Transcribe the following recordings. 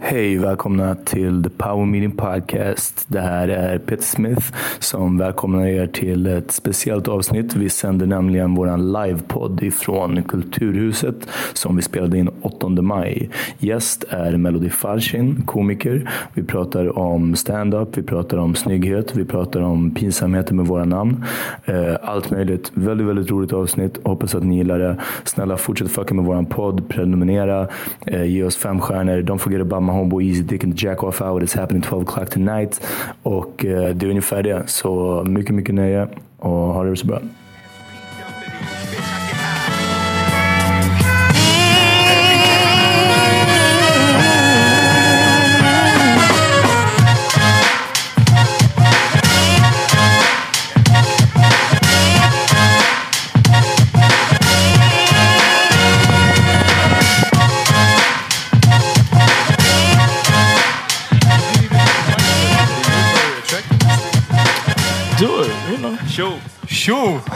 Hej, välkomna till The Power Meeting Podcast. Det här är Peter Smith som välkomnar er till ett speciellt avsnitt. Vi sänder nämligen vår livepodd ifrån Kulturhuset som vi spelade in 8 maj. Gäst är Melody Farshin, komiker. Vi pratar om stand-up, vi pratar om snygghet, vi pratar om pinsamheter med våra namn. Eh, allt möjligt. Väldigt, väldigt roligt avsnitt. Hoppas att ni gillar det. Snälla fortsätt fucka med våran podd, prenumerera, eh, ge oss fem stjärnor. Don't forget about my homeboy Easy Dick and the Jack Off Hour. It's happening 12 o'clock tonight. Och eh, det är ungefär det. Så eh, mycket, mycket nöje och ha det så bra.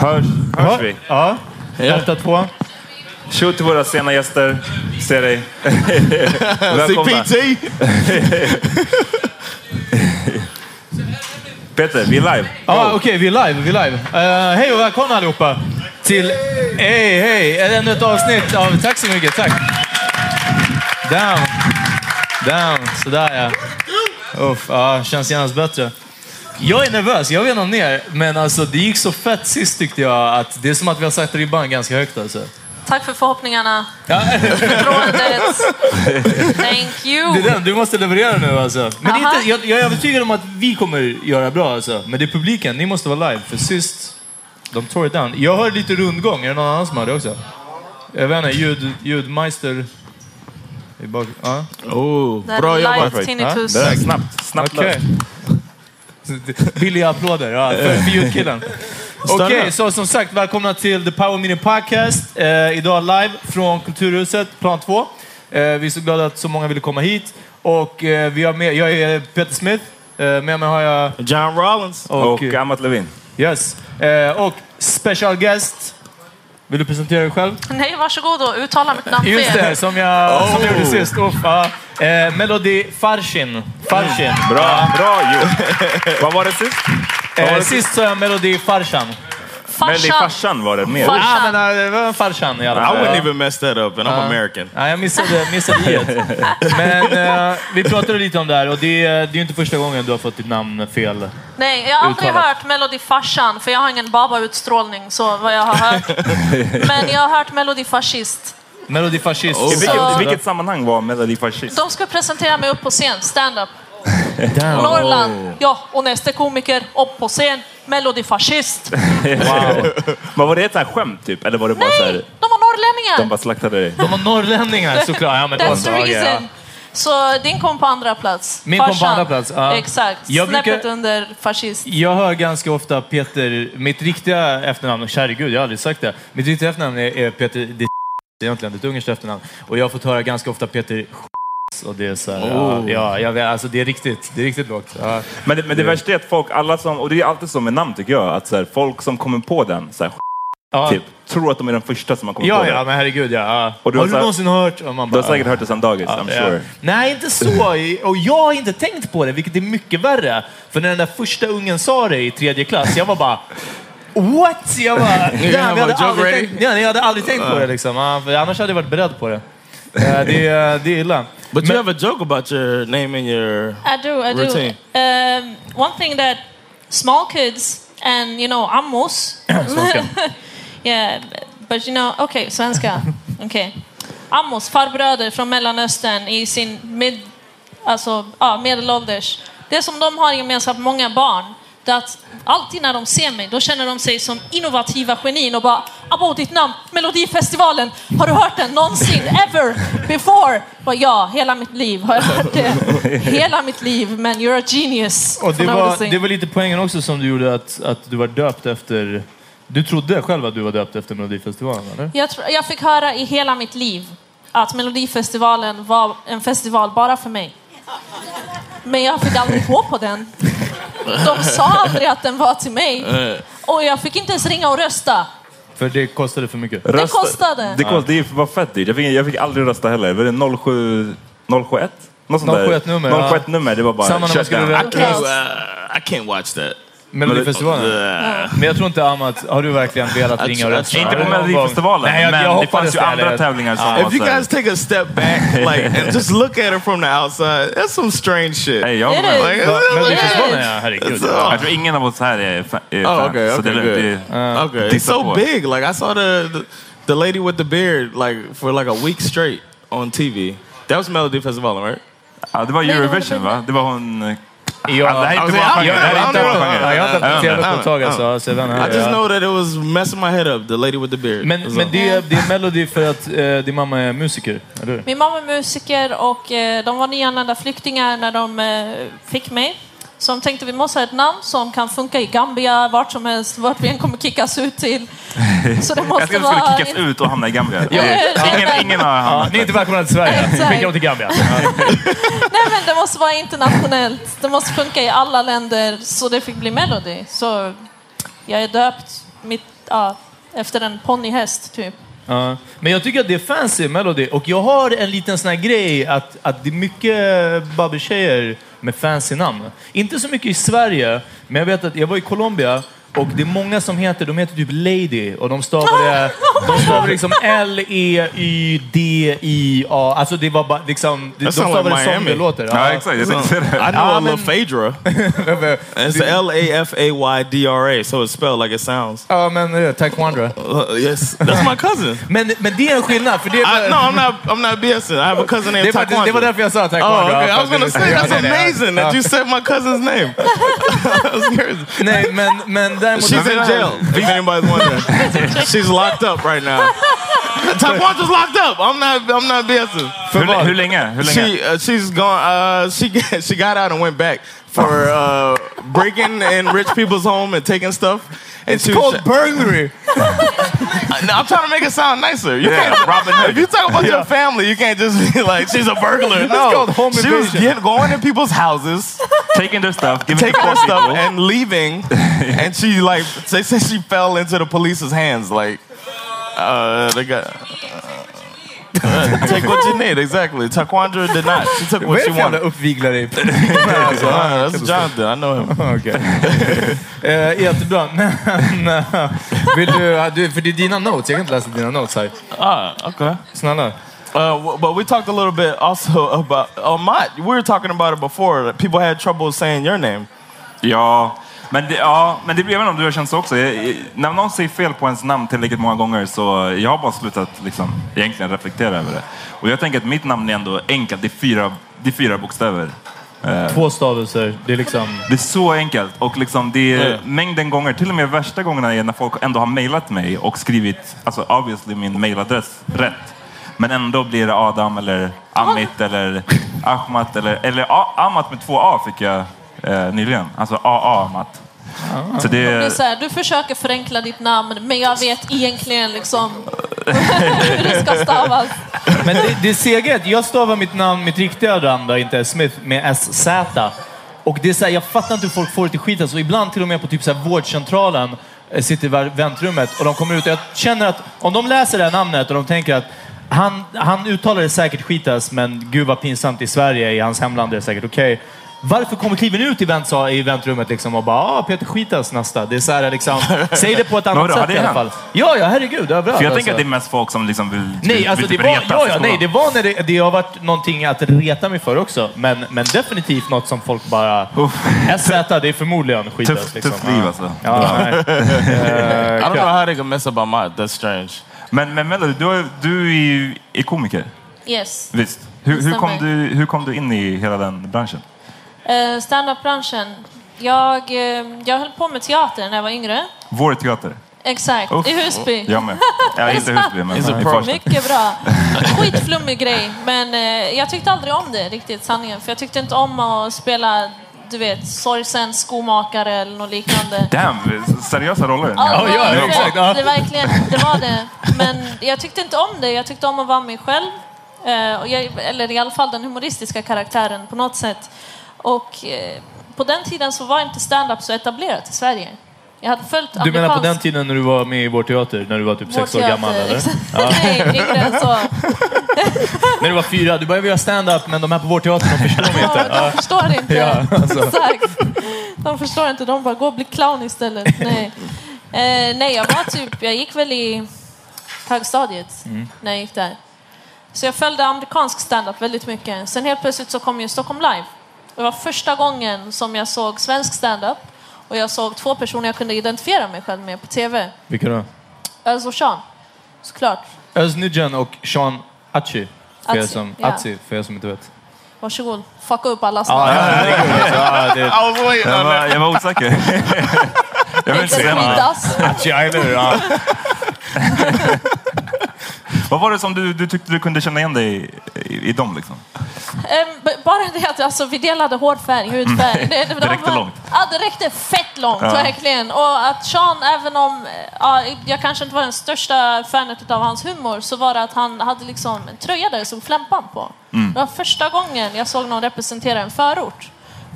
Hörs, hörs vi? Ja, åtta två. Tjo till våra sena gäster. Ser dig. Välkomna. CPT! Peter, vi är live. Ja, okej, vi är live, vi är live. Eh, hej och välkomna allihopa till... Hej, hej! Ännu ett avsnitt av... Tack så mycket, tack. Down. Down, sådär ja. Uff, ja, känns genast bättre. Jag är nervös, jag vet inte om ni är, men alltså det gick så fett sist tyckte jag att det är som att vi har satt ribban ganska högt alltså. Tack för förhoppningarna. Ja. Förtroendet. Thank you. Det är den, du måste leverera nu alltså. Men det är inte, jag, jag är övertygad om att vi kommer göra bra alltså. Men det är publiken, ni måste vara live. För sist, de tore it down. Jag hör lite rundgång, är det någon annan som hör det också? Jag vet inte, ljud, ljudmeister... i bak- Ja. Oh, Det här är live tinnitus. Det snabbt. Snabbt Okej. Billiga applåder ja, för, för ljudkillen. Okej, så som sagt, välkomna till The Power Meeting Podcast. Eh, idag live från Kulturhuset, plan 2. Eh, vi är så glada att så många ville komma hit. Och eh, vi har med, jag är Peter Smith. Eh, med mig har jag... John Rollins. Och, Och- Amat Levin. Yes. Eh, och special guest. Vill du presentera dig själv? Nej, varsågod och uttala mitt namn Just det, som jag, som jag gjorde sist. Uff, ja. eh, Melody Farshin. Farshin. Bra, bra gjort. Vad var det sist? Eh, det sist sa jag Melody Farshan. Melody Farsan. farsan var det mer. Farsan. Ah, men eh, det var en Farshan i alla I fall. wouldn't even mess that up, and I'm American. Nej, jag missade, missade i Men eh, vi pratade lite om det här och det, är- det är ju inte första gången du har fått ditt namn fel. Nej, jag har aldrig Uttalat. hört Melody Farsan, för jag har ingen baba-utstrålning, så vad jag har hört. Men jag har hört Melody Fascist. Melody Fascist. I vilket, I vilket sammanhang var Melody fascist? De ska presentera mig upp på scen, stand-up. Damn. Norrland, ja, och nästa komiker upp på scen, Melody Fascist. Wow. Men var det ett här skämt typ? Eller var det bara så Nej, här, de var norrlänningar! de bara slaktade dig? De var norrlänningar såklart. Ja, men That's så, the okej, ja. reason. Så din kom på andra plats. Min kom på Farsan. andra plats, ja. Exakt. Jag brukar- Snäppet under fascist. Jag hör ganska ofta Peter, mitt riktiga efternamn, käre gud, jag har aldrig sagt det. Mitt riktiga efternamn är, är Peter det egentligen, ditt ungerskt efternamn. Och jag har fått höra ganska ofta Peter och det är så här, Oh. ja, ja, jag vet, alltså det är riktigt, det är riktigt lågt. Ja. Men det, men det värsta är att folk, alla som, och det är alltid så med namn tycker jag, att så här, folk som kommer på den, så här, Ja. typ, tror att de är den första som har kommit Ja, på ja, den. men herregud ja. ja. Och du har har du här- någonsin hört? Och man Du har bara, säkert hört det sedan dagis, Ja, I'm ja. sure. Nej, inte så. Och jag har inte tänkt på det, vilket är mycket värre. För när den där första ungen sa det i tredje klass, jag var bara... What? Jag bara... have "Damn, jag, hade aldrig ready?" tänkt, ja, jag hade aldrig tänkt på det. Liksom. Ja, för annars hade jag varit beredd på det. Eh, Det är, det är illa. But you have a joke about your name in your I do, I do. routine. Um, one thing that small kids and you know ammos. Svenska. yeah, but you know, okay, svenska. Okay. Ammos, farbröder från Mellanöstern i sin med, alltså, ja, medelålders. Det som de har gemensamt med många barn, det att alltid när de ser mig, då känner de sig som innovativa genin och bara Abo, ditt namn, Melodifestivalen, har du hört den någonsin, ever, before? Bara, ja, hela mitt liv har jag hört det. Hela mitt liv, men you're a genius. Och det var, det var lite poängen också som du gjorde att, att du var döpt efter... Du trodde själv att du var döpt efter Melodifestivalen, eller? Jag, jag fick höra i hela mitt liv att Melodifestivalen var en festival bara för mig. Men jag fick aldrig gå på den. De sa aldrig att den var till mig. Och jag fick inte ens ringa och rösta. För det kostade för mycket. Det kostade. Det, kost, det var fett dyrt. Jag fick, jag fick aldrig rösta heller. Var det 07, 071? Något sånt där. 071 nummer, ja. 071 nummer, det var bara... Samma när man skulle rösta. I can't, uh, I can't watch that. Melodifestivalen? Men jag tror inte Amat, har du verkligen velat ringa och rösta? Inte på? Melodifestivalen, Nej, jag, men jag det fanns ju det, andra tävlingar som If you guys take a step back, like, and just look at it from the outside, that's some strange shit. Hey, jag, It med. Melodifestivalen, ja herregud. Uh, jag tror ingen av oss här är, fa- är Oh, okay, så okay, det, good. det, okay, it's so big. Like I saw the, the the lady with the beard like for like a week straight on TV. That was Melody Festival, right? ja, det var Eurovision va? Det var hon... eh, Ja, det här är inte vår genre. jag har inte tv på ett tag alltså. I just Ja. know that it was messing my head up. The lady with the beard. Men, That's men det, är, det är Melody för att eh, din mamma är musiker, eller hur? Min mamma är musiker och eh, de var nyanlända flyktingar när de eh, fick mig. Så de tänkte vi måste ha ett namn som kan funka i Gambia, vart som helst, vart vi än kommer kickas ut till. Så det Jag måste skulle vara... kickas ut och hamna i Gambia. Ja. Ingen, ingen har Ja, hamnat ni är inte välkomna till Sverige. Exakt. Skicka dem till Gambia. Nej men det måste vara internationellt. Det måste funka i alla länder så det fick bli Melody. Så jag är döpt mitt, ja, efter en ponnyhäst typ. Ja. Men jag tycker att det är fancy Melody och jag har en liten sån här grej att, att det är mycket babbeltjejer med fancy namn. Inte så mycket i Sverige, men jag vet att jag var i Colombia och det är många som heter, de heter typ Lady och de stavar det, de stavar liksom L-E-Y-D-I-A. Alltså det var bara liksom, de like det som det låter. Ja, exakt. Jag tänkte säga det. I know Ja, a men- Lafadra. It's L A F A Y D R A, so it's spelled like it sounds. Ja, men eh, taekwondo. Uh, yes, that's my cousin. Men, men det är en skillnad, för det I, no, I'm not. I'm not BSing. I have a cousin named Taekwondo. det var därför jag sa taekwondo. Oh, okay. I was gonna say that's amazing that you said my cousin's name. Nej, men, men däremot... She's in jail. If anybody's wondering, she's locked up right now. Taekwondo's locked up. I'm not. I'm not BSing. Hur, hur länge? Hur länge? She uh, she's gone. Uh, she get, she got out and went back for uh, breaking in rich people's home and taking stuff. And It's she- called burglary. No, I'm trying to make it sound nicer. You Yeah, can't, Robin Hood. If you talk about your family, you can't just be like she's a burglar. No, called home she was going to people's houses, Taking their stuff, giving taking their stuff, people. and leaving. and she like they said she fell into the police's hands. Like uh, they got. Uh, take what you need, exactly. Taekwondo did not. She took what she det för jävla wanted. uppviglare? Alltså, uh, that's Jonathan. I know him. Okej. eh, jättebra. Men, eh, vill du, du, för det är dina notes. Jag kan inte läsa dina notes här. Ah, okay. Snälla. Uh, w- but we talked a little bit also about Amat. We were talking about it before. People had trouble saying your name. Ja, men det, ja, men det, vet inte om du har känt så också. Jag, när någon säger fel på ens namn tillräckligt många gånger så jag har bara slutat liksom, egentligen reflektera över det. Och jag tänker att mitt namn är ändå enkelt. Det är fyra, det är fyra bokstäver. Eh, Två stavelser. Det är liksom... Det är så enkelt och liksom det är Mm. mängden gånger, till och med värsta gångerna är när folk ändå har mejlat mig och skrivit, alltså obviously min mailadress rätt. Men ändå blir det Adam eller Amit eller Ahmat eller, eller A- Amat med två A fick jag eh, nyligen. Alltså AA Amat. Så det Det är så här, du försöker förenkla ditt namn men jag vet egentligen liksom hur det ska stavas. Men det, det sega är att jag stavar mitt namn, mitt riktiga namn då, inte Smith, med SZ. Och det är så här, jag fattar inte hur folk får det till skit. Alltså, ibland till och med på typ så här, vårdcentralen eh, sitter i väntrummet och de kommer ut och jag känner att om de läser det här namnet och de tänker att han, han uttalar det säkert skitas, men gud vad pinsamt i Sverige, i hans hemland är det säkert okej. Varför kommer kliven ut i, vänt, i väntrummet liksom och bara ah, Peter Skitas nästa? Det är så här, liksom, säg det på ett annat sätt det i alla fall. Ja, ja, herregud, överallt. För jag tänker alltså. att det är mest folk som liksom vill, Nej, alltså vill det typ var, retas ja, ja, nej, det var när det, det har varit någonting att reta mig för också. Men, men definitivt något som folk bara... SZ, det är förmodligen skitas. Tufft liksom. tuff liv alltså. Ja, nej. I don't know how they can mess up my mind. That's strange. Men, men Melody, du, är- du är ju är komiker. Yes. Visst? Hur, hur, kom du, hur kom du in i hela den branschen? Uh, Standup-branschen. Jag, eh, jag höll på med teater när jag var yngre. Vår teater. Exakt, Uff. i Husby. Jag med. Ja, inte Husby, men i. Farsta. Mycket bra. Skitflummig grej. Men eh, jag tyckte aldrig om det riktigt, sanningen. För jag tyckte inte om att spela, du vet, sorgsen skomakare eller något liknande. Damn, seriösa roller. Ja, det, ja, exakt, det, ja. det, verkligen, det var det. Men jag tyckte inte om det. Jag tyckte om att vara mig själv. Jag, eller i alla fall den humoristiska karaktären på något sätt. Och eh, på den tiden så var inte stand-up så etablerat i Sverige. Jag hade följt Du menar på den tiden när du var med i vår teater? När du var typ sex år teater, gammal, eller? Ja. Nej, yngre än så. När du var fyra, du började göra stand-up, men de här på vår teater, de förstår Ja, inte. de förstår inte. Ja, alltså. Exakt. De förstår inte. De bara, gå och bli clown istället. Nej, eh, nej jag var typ, jag gick väl i högstadiet Mm. när jag gick där. Så jag följde amerikansk stand-up väldigt mycket. Sen helt plötsligt så kom ju Stockholm Live. Det var första gången som jag såg svensk stand-up. Och jag såg två personer jag kunde identifiera mig själv med på TV. Vilka då? Özz och Sean, såklart. Öz Nidjan och Sean Achi. För Atzi, som, ja. Atzi, för er som inte vet. Varsågod, fucka upp alla ja. Ja, det, waiting Jag var, that. jag var osäker. jag vill inte säga något. Skitas. Achi, ja, eller hur? Ja. Vad var det som du, du tyckte du kunde känna igen dig i, i, i dem? Liksom? Ehm, bara det att alltså, vi delade hårfärg, hudfärg. Det, Det räckte var- långt. Ja, det räckte fett långt, Ja. verkligen. Och att Sean, även om ja, jag kanske inte var den största fanet av hans humor, så var det att han hade liksom en tröja där det stod Flämpan på. Mm. Det var första gången jag såg någon representera en förort.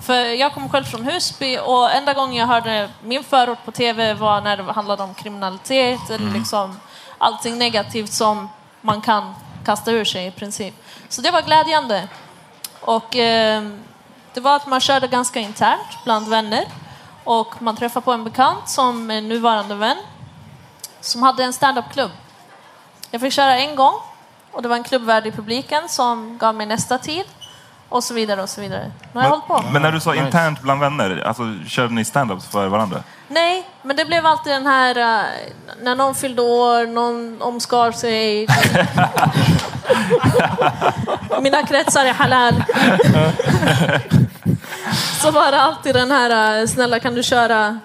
För jag kommer själv från Husby och enda gången jag hörde min förort på TV var när det handlade om kriminalitet eller liksom allting negativt som man kan kasta ur sig i princip. Så det var glädjande. Och eh, det var att man körde ganska internt bland vänner. Och man träffade på en bekant som är nuvarande vän. Som hade en standup-klubb. Jag fick köra en gång. Och det var en klubbvärd i publiken som gav mig nästa tid. Och så vidare och så vidare. Nu har jag hållit på. Men när du sa internt bland vänner, alltså körde ni stand-ups för varandra? Nej, men det blev alltid den här eh, när någon fyllde år, någon omskar sig. Mina kretsar är halal. Så var det alltid den här, eh, snälla kan du köra?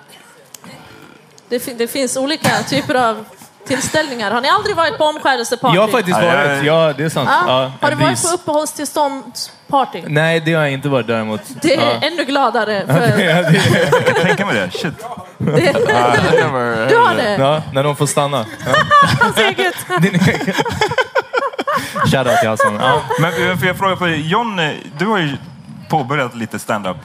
Det, fin- det finns olika typer av tillställningar. Har ni aldrig varit på omskärelseparty? Jag har faktiskt Ja, jag- varit, ja det är sant. Ja. Ja, har du en varit vis. på uppehållstillståndsparty? Nej, det har jag inte varit däremot. Det är Ja. ännu gladare. För Jag kan tänka mig det. Shit. det, du har det? Ja, när de får stanna. Egen. Shoutout till Hassan. Ja. Men eh, för jag frågar, för John, eh, du har ju påbörjat lite stand-up.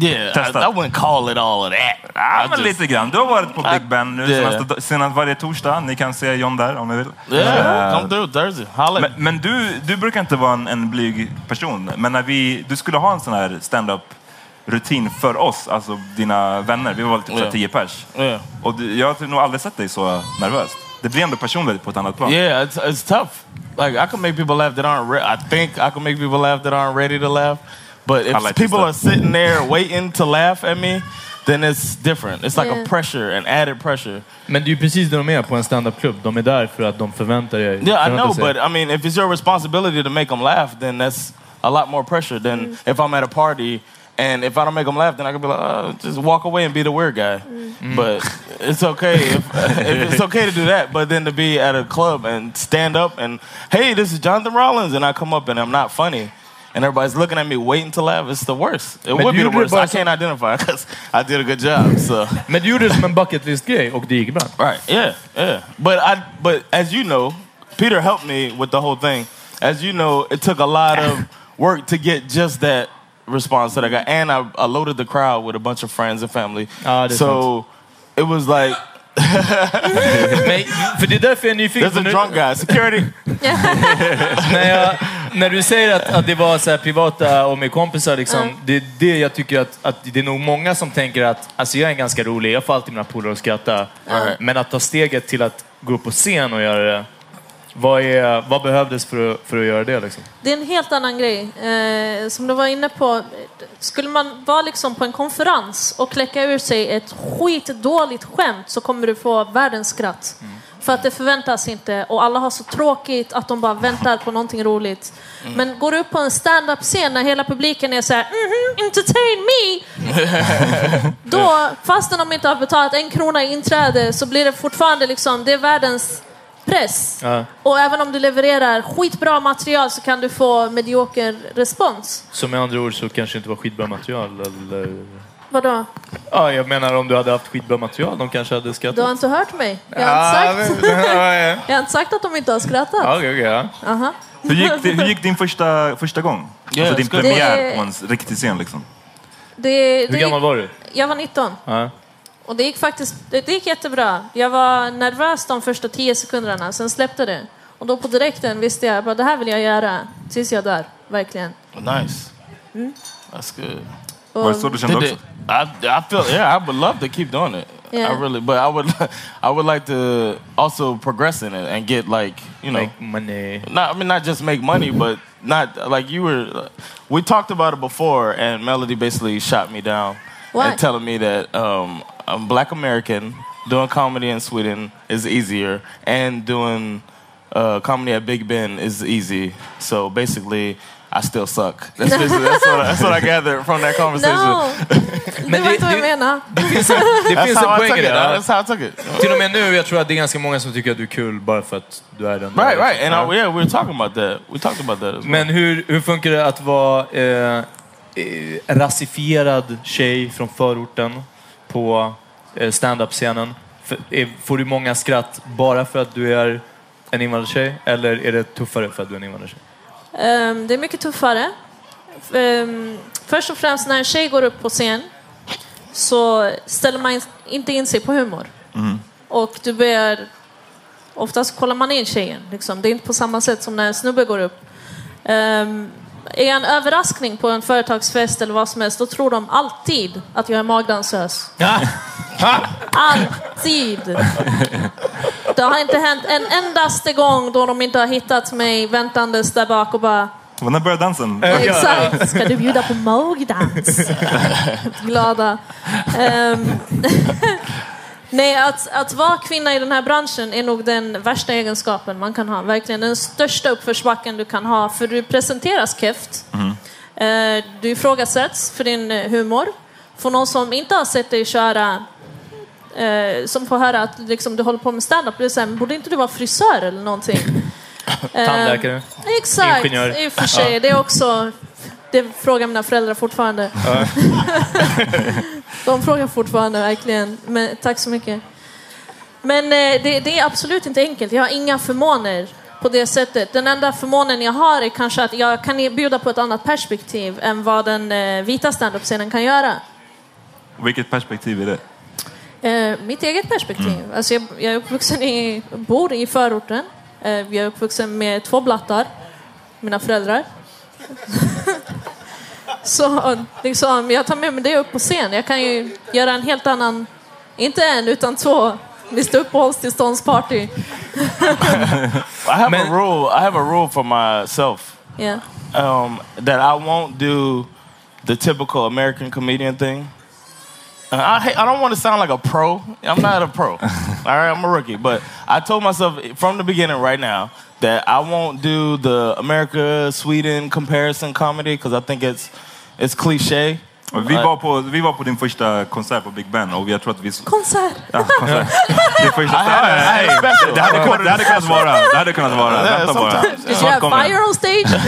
Yeah, I, Testa. I wouldn't call it all of that. Ja, I men just- lite grann. Du har varit på I- Big Ben nu Yeah. senaste, senast varje torsdag. Ni kan se John där om ni vill. Yeah, Eh, come through Thursday. Holla. Men, men du, du brukar inte vara en, en blyg person. Men när vi, du skulle ha en sån här stand-up rutin för oss, alltså dina vänner. Vi var väl typ Ja. tio pers. Yeah. Och du, jag har nog aldrig sett dig så nervös. Det blir ändå personligt på ett annat plan. Yeah, it's, it's tough. Like I can make people laugh that aren't. Re- I think I can make people laugh that aren't ready to laugh. But if like people are sitting there waiting to laugh at me, then it's different. It's like Yeah. a pressure, an added pressure. Men det är ju precis det de är på en standup-klubb. De är där för att de förväntar sig... Yeah, I know, but I mean, if it's your responsibility to make them laugh, then that's a lot more pressure than mm. if I'm at a party and if I don't make them laugh, then I can be like, oh, just walk away and be the weird guy. Mm. But mm. it's okay if, if it's okay to do that. But then to be at a club and stand up and hey, this is Jonathan Rollins, and I come up and I'm not funny, and everybody's looking at me waiting to laugh, it's the worst. It Men would be the worst. I can't identify because I did a good job. So Men du gjorde det som en bucket list-grej och det gick bra. right, yeah, yeah. But I, but as you know, Peter helped me with the whole thing. As you know, it took a lot of work to get just that response that I got, and I, I loaded the crowd with a bunch of friends and family. Ah, so it was like Men, för det är därför jag är nyfiken. there's a drunk guy, security. när, jag, när du säger att, att det var så här privata och med kompisar, liksom, det är det jag tycker att, att det är nog många som tänker att alltså jag är ganska rolig, jag får alltid mina polare att skratta. Men att ta steget till att gå upp på scen och göra det, vad, är, vad behövdes för att, för att göra det? Liksom? Det är en helt annan grej. Eh, som du var inne på, skulle man vara liksom på en konferens och kläcka ur sig ett skitdåligt skämt så kommer du få världens skratt. För att det förväntas inte och alla har så tråkigt att de bara väntar på någonting roligt. Men går du upp på en stand-up-scen när hela publiken är så här mhm, entertain me! Då, fastän de inte har betalat en krona i inträde så blir det fortfarande liksom, det är världens press. Ja. Och även om du levererar skitbra material så kan du få medioker respons. Så med andra ord så kanske det inte var skitbra material? Eller... Vadå? Ja, jag menar om du hade haft skitbra material, de kanske hade skrattat. Du har inte hört mig? Jag har inte sagt, jag har inte sagt att de inte har skrattat. Ja, okej, okej, ja. Aha. Hur gick, hur gick din första, första gång? Yeah, alltså din premiär Det- på en riktig scen liksom. Det, Hur det gammal gick, var du? jag var 19 Ja. Och det gick faktiskt det, gick jättebra. Jag var nervös de första 10 sekunderna, sen släppte det. Och då på direkten visste jag att det här vill jag göra tills jag dör. Verkligen. Nice. Mm. That's good. Var det så du kände Did också? it, I, I feel yeah, I would love to keep doing it. Yeah. I really, but I would, I would like to also progress in it and get like you know, Make money. not I mean not just make money, but not like you were. We talked about it before, and Melody basically shot me down Why? and telling me that um, I'm Black American. Doing comedy in Sweden is easier, and doing uh, comedy at Big Ben is easy. So basically. I still suck. That's, that's, what I, that's what I gathered from that conversation. No! Det var inte vad jag menade. Det finns en, det That's finns how en I poäng took i it. det. ja. That's how I took it. Till och med nu, jag tror att det är ganska många som tycker att du är kul bara för att du är den. Right, right. And I, yeah, we were talking about that. We talked about that as well. Men hur, hur funkar det att vara eh, eh, rasifierad tjej från förorten på eh, stand-up-scenen? Får du många skratt bara för att du är en invandrartjej? Eller är det tuffare för att du är en invandrartjej? Ehm, det är mycket tuffare. Ehm, först och främst när en tjej går upp på scen så ställer man inte in sig på humor. Och du börjar... Oftast kollar man in tjejen. Liksom. Det är inte på samma sätt som när en snubbe går upp. Um, är en överraskning på en företagsfest eller vad som helst, då tror de alltid att jag är magdansös. Alltid! Det har inte hänt en endaste gång då de inte har hittat mig väntandes där bak och bara När började dansen? Exakt. Ska du bjuda på magdans? Glada. Ehm, Nej, att, att vara kvinna i den här branschen är nog den värsta egenskapen man kan ha. Verkligen den största uppförsbacken du kan ha. För du presenteras keft. Eh, Du ifrågasätts för din eh, humor. För någon som inte har sett dig köra eh, som får höra att liksom, du håller på med stand-up, blir så här, "Men borde inte du vara frisör eller någonting? Eh, Tandläkare? Exakt, Ingenjör. i och för sig. Det är också... Det frågar mina föräldrar fortfarande. De frågar fortfarande, verkligen. Men, tack så mycket. Men eh, det, det är absolut inte enkelt. Jag har inga förmåner på det sättet. Den enda förmånen jag har är kanske att jag kan bjuda på ett annat perspektiv än vad den eh, vita standup-scenen kan göra. Vilket perspektiv är det? Eh, mitt eget perspektiv. Alltså jag, jag är uppvuxen i, bor i förorten. Jag är uppvuxen med två blattar, mina föräldrar. Så liksom, jag tar med mig det upp på scen. Jag kan ju göra en helt annan, inte en utan två, lista uppehållstillståndsparty. I have a rule. I have a rule for myself Yeah. um, that I won't do the typical American comedian thing. Uh, I I don't want to sound like a pro. I'm not a pro. All right, I'm a rookie. But I told myself from the beginning, right now, that I won't do the America Sweden comparison comedy because I think it's it's cliche. Och Vi var, på, vi var på din första konsert på Big Ben och jag tror att vi... Konsert! Ja, konsert. Din första. Det hade, kunnat, det hade kunnat vara. Det hade kunnat vara. Yeah, Vänta bara. Du you have fire on stage?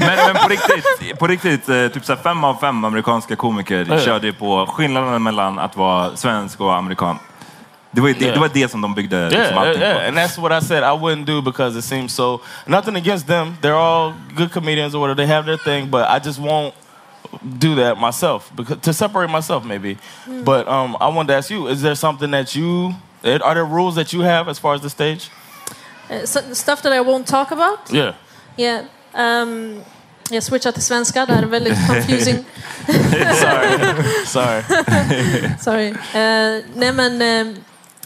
Men, men på riktigt, på riktigt eh, typ så här fem av fem amerikanska komiker körde på skillnaden mellan att vara svensk och amerikan. Det var, det, Ja. det, var det som de byggde Yeah, liksom, yeah, allting yeah. på. And that's what I said I wouldn't do because it seems so. Nothing against them. They're all good comedians or whatever. They have their thing, but I just won't do that myself because to separate myself maybe. But um, I wanted to ask you: Is there something that you are there rules that you have as far as the stage? Eh, so- Stuff that I won't talk about? Yeah. Yeah. Um, jag switchar till svenska, det här är väldigt confusing. Sorry. Sorry. Sorry. Eh, nej men, eh,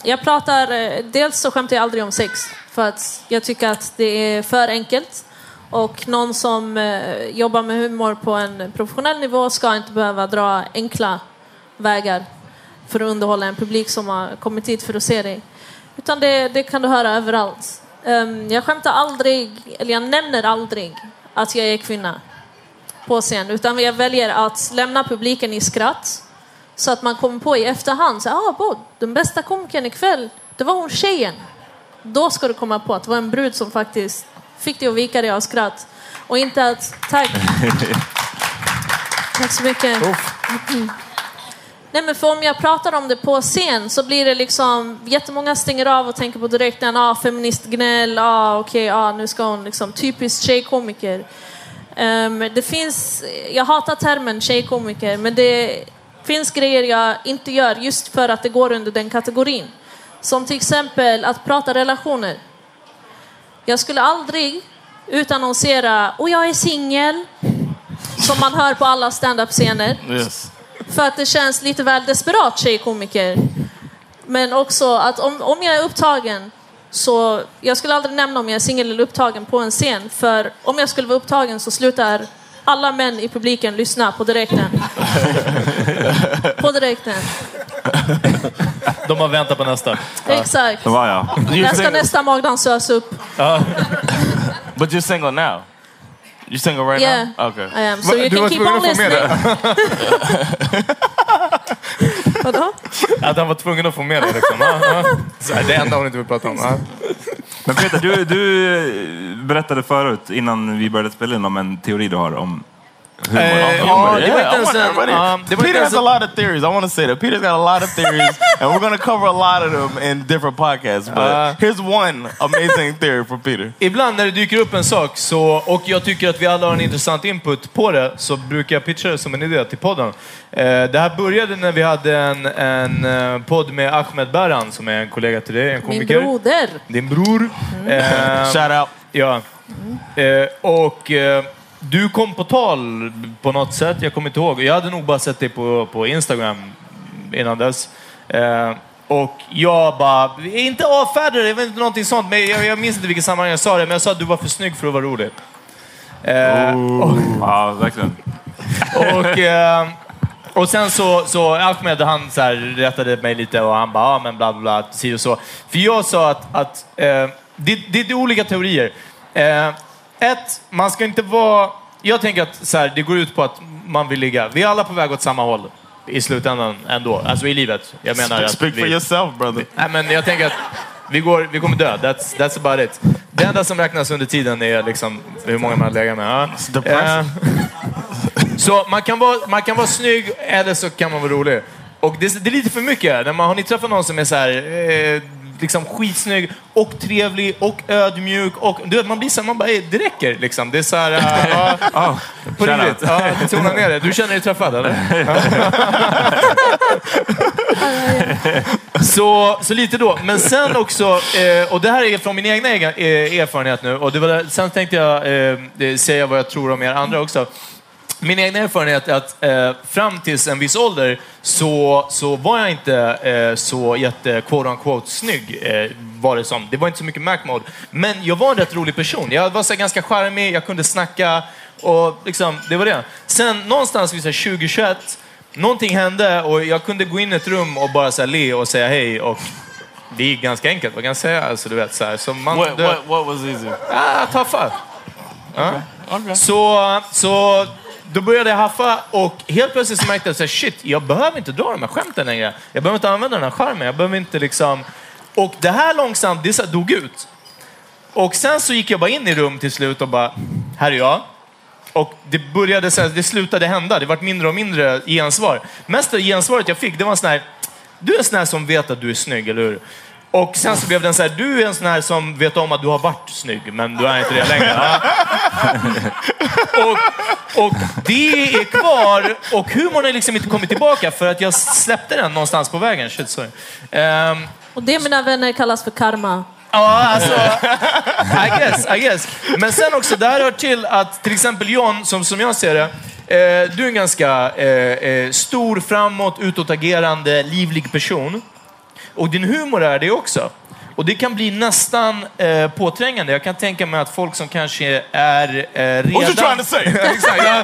jag pratar, dels så skämtar jag aldrig om sex för att jag tycker att det är för enkelt. Och någon som eh, jobbar med humor på en professionell nivå ska inte behöva dra enkla vägar för att underhålla en publik som har kommit hit för att se dig. Utan det, det kan du höra överallt. Um, jag skämtar aldrig, eller jag nämner aldrig att jag är kvinna på scen, utan jag väljer att lämna publiken i skratt så att man kommer på i efterhand, så, ah, Bod, den bästa komikern ikväll, det var hon tjejen. Då ska du komma på att det var en brud som faktiskt fick dig att vika dig av skratt. Och inte att, tack. Tack så mycket. Nej, men för om jag pratar om det på scen så blir det liksom jättemånga stänger av och tänker på direkten, ah, feministgnäll, ah, okej, ah, nu ska hon liksom typiskt tjejkomiker. Ehm, det finns, jag hatar termen tjejkomiker, men det finns grejer jag inte gör just för att det går under den kategorin. Som till exempel att prata relationer. Jag skulle aldrig utannonsera, och jag är singel, som man hör på alla stand-up-scener. Yes. För att det känns lite väl desperat tjejkomiker. Men också att om, om jag är upptagen så jag skulle aldrig nämna om jag är singel eller upptagen på en scen. För om jag skulle vara upptagen så slutar alla män i publiken lyssna på direkten. på direkten. De har väntat på nästa. Exakt. Det var jag. När ska nästa magdansös upp? But you're single now. You're single right Yeah, now. Okay. I am. So you can keep on listening. Vadå? Att han var tvungen att få med det. Liksom. Ja, ja. Så här, det enda hon inte vill prata om. Ja. Men Peter, du, du berättade förut innan vi började spela in om en teori du har om humor. Eh, Om ja, humor. var Yeah, I var inte Peter has a lot of theories. I want to say that Peter's got a lot of theories, and we're going to cover a lot of them in different podcasts. But Uh, here's one amazing theory from Peter. Ibland när det dyker upp en sak så, och jag tycker att vi alla har en intressant input på det så brukar jag pitcha det som en idé till podden. Eh, det här började när vi hade en, en eh, podd med Ahmed Baran som är en kollega till dig, en Min komiker. broder. Din bror. Eh, Shout out. Ja. Eh, och eh, du kom på tal på något sätt, jag kommer inte ihåg. Jag hade nog bara sett dig på, på Instagram innan dess. Eh, och jag bara, inte avfärdade, jag vet inte någonting sånt, men jag, jag minns inte vilket sammanhang jag sa det, men jag sa att du var för snygg för att vara rolig. Eh, och, Ja, verkligen. och, eh, och sen så, så Ahmed han så här rättade mig lite och han bara, ja men bla bla bla, si och så. För jag sa att, att eh, det, det, det är olika teorier. Ett, man ska inte vara... Jag tänker att så här, det går ut på att man vill ligga. Vi är alla på väg åt samma håll i slutändan ändå. Alltså i livet. Jag menar att Speak for vi, yourself, brother. Nej, men jag tänker att vi, går, vi kommer dö. That's, that's about it. Det enda som räknas under tiden är liksom hur många man lägger med. Ja. så man kan, vara, man kan vara snygg eller så kan man vara rolig. Och det, det är lite för mycket. När man, har ni träffat någon som är så här, eh, liksom skitsnygg och trevlig och ödmjuk och du vet, man blir så här, man bara, det räcker liksom. Det är så här, ja, ja, på riktigt. Ja, tona ner det. Du känner dig träffad eller? Så, så lite då. Men sen också, eh, och det här är från min egna egen, eh, erfarenhet nu, och det var, sen tänkte jag eh, säga vad jag tror om er andra också. Min egen erfarenhet är att eh, fram tills en viss ålder så, så var jag inte eh, så jätte quote unquote snygg. Eh, var det, som. det var inte så mycket Mac mode. Men jag var en rätt rolig person. Jag var så här, ganska charmig, jag kunde snacka och liksom, det var det. Sen någonstans vid så här 2021, någonting hände och jag kunde gå in i ett rum och bara så här, le och säga hej. Och det gick ganska enkelt, vad kan jag säga? Alltså, du vet, så här, så man, What, what, what was easy? Ah, taffa. Ja. Okay. Så, så då började jag haffa och helt plötsligt så märkte jag att shit, jag behöver inte dra de här skämten längre. Jag behöver inte använda den här charmen. Jag behöver inte liksom... Och det här långsamt, det så här dog ut. Och sen så gick jag bara in i rum till slut och bara, här är jag. Och det började så här, det slutade hända. Det vart mindre och mindre gensvar. Mesta gensvaret jag fick, det var en sån här, du är en sån här som vet att du är snygg, eller hur? Och sen så blev den så här, du är en sån här som vet om att du har varit snygg, men du är inte det längre. Ja. och, och det är kvar och humorn har liksom inte kommit tillbaka för att jag släppte den någonstans på vägen. Shit, sorry. Ehm, Och det mina vänner kallas för karma. Ja, alltså... I guess, I guess. Men sen också, det här hör till att till exempel John, som, som jag ser det, eh, du är en ganska eh, eh, stor, framåt, utåtagerande, livlig person. Och din humor är det också. Och det kan bli nästan eh, påträngande. Jag kan tänka mig att folk som kanske är eh, redan... What you trying to say? Exakt, ja.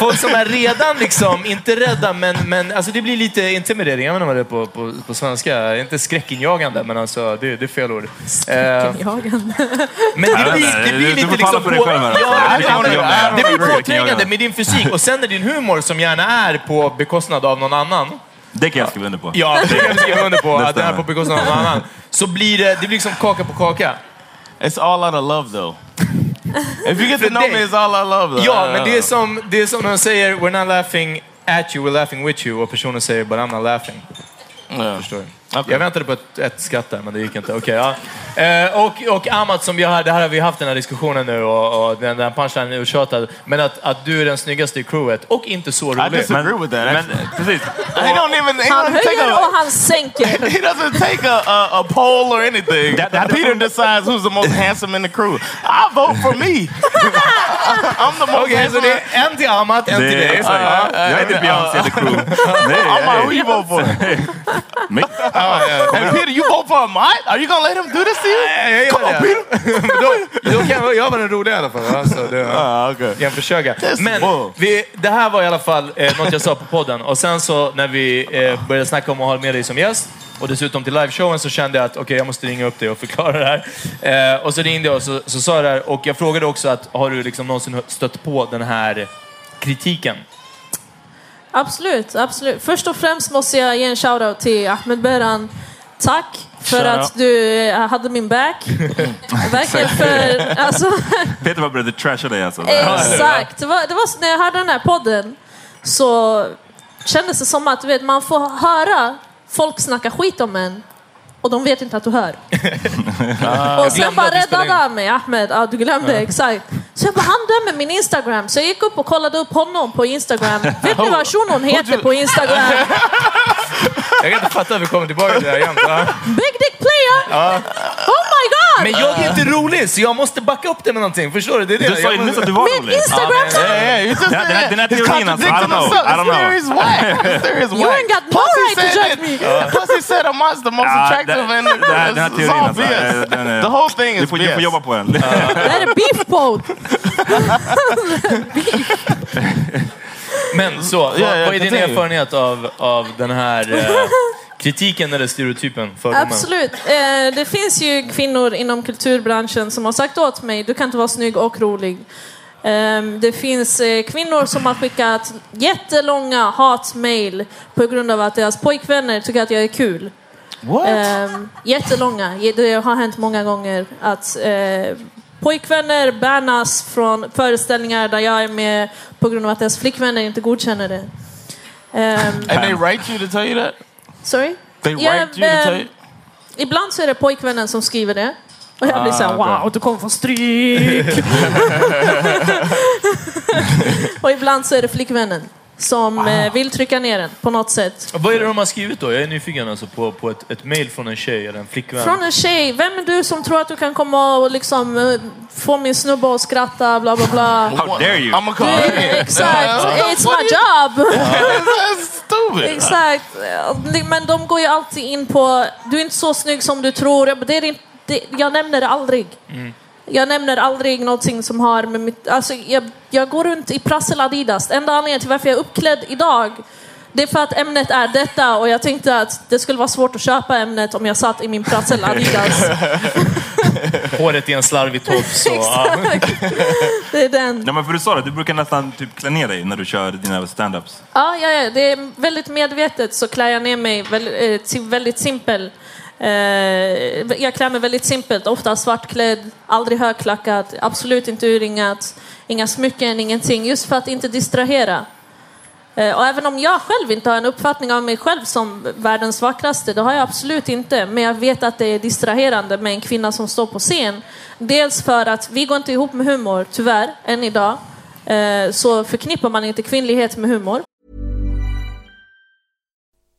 Folk som är redan liksom, inte rädda, men, men alltså det blir lite intimidating. Jag vet inte vad det är på, på, på svenska. Inte skräckinjagande, men alltså det, det är fel ord. Eh, Jagande. men det blir, det blir lite liksom... på. Ja, det. blir påträngande med din fysik och sen är din humor som gärna är på bekostnad av någon annan. Det kan jag skriva under på. Ja, det kan vi skriva under på. Att det är stämmer. på bekostnad av någon annan. Så blir det, det blir liksom kaka på kaka. It's all out of love though. If you get to know me, it's all out of love. Though. Ja, men det är som, det är som när de säger “We're not laughing at you, we're laughing with you” och personen säger “But I'm not laughing”. Ja. Förstår du? Okej. Jag väntade på ett, ett skratt där, men det gick inte. Okej, ja. Eh, och, och Amat, som vi har, det här har vi haft den här diskussionen nu och, och den, den punchlinen är uttjatad. Men att, att du är den snyggaste i crewet och inte så I rolig. disagree with that. Men precis. he don't even. He Han doesn't take höjer a. och han sänker. He doesn't take a, a, a poll or anything. That- that- Peter decides who's the most handsome in the crew. I vote for me. I'm the most Okej, så handsome. det är en till Amat, en Det, till dig. Så, ja. ja, jag är inte Beyoncé eller crew. Nej, I'm out. Who you vote for? Me? Hey, Peter, you vote for Mike? Are you gonna let him do this to you? Jag Come on. Peter. Då, då kan jag, vara den roliga i alla fall. va? Så det, Ah, okay. jag försöka. That's Men vi, det här var i alla fall eh, något jag sa på podden. Och sen så när vi eh, började snacka om att ha med dig som gäst och dessutom till liveshowen så kände jag att okej, jag måste ringa upp dig och förklara det här. Eh, och så ringde jag och så, så sa jag det här. Och jag frågade också att har du liksom någonsin stött på den här kritiken? Absolut, absolut. Först och främst måste jag ge en shoutout till Ahmed Beran. Tack för Shoutout. att du eh, hade min back. Verkligen för... Alltså, Peter var beredd att trasha dig alltså. exakt. Det var, det var när jag hörde den här podden så kändes det som att du vet, man får höra folk snacka skit om en och de vet inte att du hör. och sen bara räddade han mig, Ahmed. Ja, du glömde, exakt. Så jag bara, han dömer min Instagram. Så jag gick upp och kollade upp honom på Instagram. Vet ni vad shunon heter på Instagram? Jag kan inte fatta hur vi kommer tillbaka till det här jämt. Ja. Big dick player! Men jag är inte rolig, så jag måste backa upp det med någonting. Förstår du? Det är det. Du sa ju nyss att du var rolig. Instagram Yeah, yeah. You just, Den här- den här he's teorin alltså, I don't know. I don't This theory is know. whack. This theory is You whack. ain't got no right to judge me. Plus he said Ahmad's the most Ja, attractive det- and det här- den här it's teorin all alltså. BS. The whole thing is får, du får BS. jobba på den. Det här är beef pod. Men så, vad, Ja, ja, är din erfarenhet av, av den här eh, kritiken eller stereotypen? Fördomen? Absolut. Eh, det finns ju kvinnor inom kulturbranschen som har sagt åt mig, du kan inte vara snygg och rolig. Eh, det finns eh, kvinnor som har skickat jättelånga hatmail på grund av att deras pojkvänner tycker att jag är kul. What? Eh, jättelånga. Det har hänt många gånger att eh, pojkvänner bannas från föreställningar där jag är med på grund av att deras flickvänner inte godkänner det. Eh, And they write you to tell you that? Sorry? They Ja, write you to tell eh, you? Ibland så är det pojkvännen som skriver det. Och jag blir såhär, okej. wow, du kommer få stryk! och ibland så är det flickvännen som eh, vill trycka ner den på något sätt. Vad är det de har skrivit då? Jag är nyfiken alltså på, på ett, ett mail från en tjej eller en flickvän. Från en tjej, vem är du som tror att du kan komma och liksom eh, få min snubbe att skratta, bla bla bla. How dare you? I'm a Du, exakt, it's my job! That's stupid. Exakt. Men de går ju alltid in på, du är inte så snygg som du tror. Det är inte, det, jag nämner det aldrig. Jag nämner aldrig någonting som har med mitt... Alltså, jag, jag går runt i prassel Adidas. Enda anledningen till varför jag är uppklädd idag det är för att ämnet är detta och jag tänkte att det skulle vara svårt att köpa ämnet om jag satt i min prassel Adidas. Håret i en slarvig tofs. Det är den. Nej, men för du sa det, du brukar nästan typ klä ner dig när du kör dina stand-ups. Ja, ja, ja, det är väldigt medvetet så klär jag ner mig väldigt, eh, si- väldigt simpel. Eh, jag klär mig väldigt simpelt, ofta svartklädd, aldrig högklackat, absolut inte urringat, inga smycken, ingenting, just för att inte distrahera. Eh, och även om jag själv inte har en uppfattning av mig själv som världens vackraste, det har jag absolut inte, men jag vet att det är distraherande med en kvinna som står på scen. Dels för att vi går inte ihop med humor, tyvärr, än idag. Eh, så förknippar man inte kvinnlighet med humor.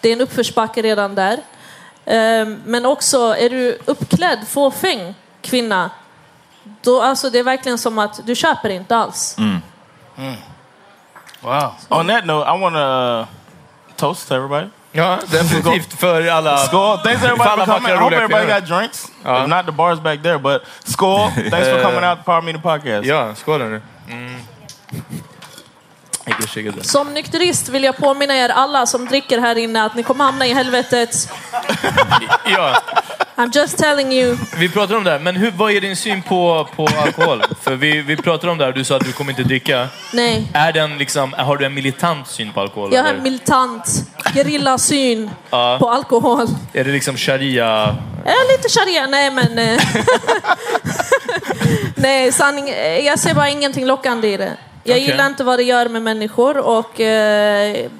Det är en uppförsbacke redan där. Ehm, Men också, är du uppklädd, fåfäng kvinna, då alltså det är verkligen som att du köper inte alls. Wow. On that note, I want to toast to everybody. Ja, definitivt för alla... Skål! Thanks everybody för alla for coming. I hope everybody got drinks. Ja. If not, the bar's back there. But skål! Thanks for coming out to Power Meeting Podcast. Ja, skål hörni. Mm. Som nykterist vill jag påminna er alla som dricker här inne att ni kommer hamna i helvetet. Ja, I'm just telling you. vi pratar om det här, men hur, vad är din syn på, på alkohol? För vi, vi pratar om det här, du sa att du kommer inte dricka. Nej, Är den liksom, har du en militant syn på alkohol? jag har en militant gerillasyn Ja. på alkohol. Är det liksom sharia? Eh, lite sharia, nej men... eh, nej, sanning, eh, jag ser bara ingenting lockande i det. Jag Okej. gillar inte vad det gör med människor och eh,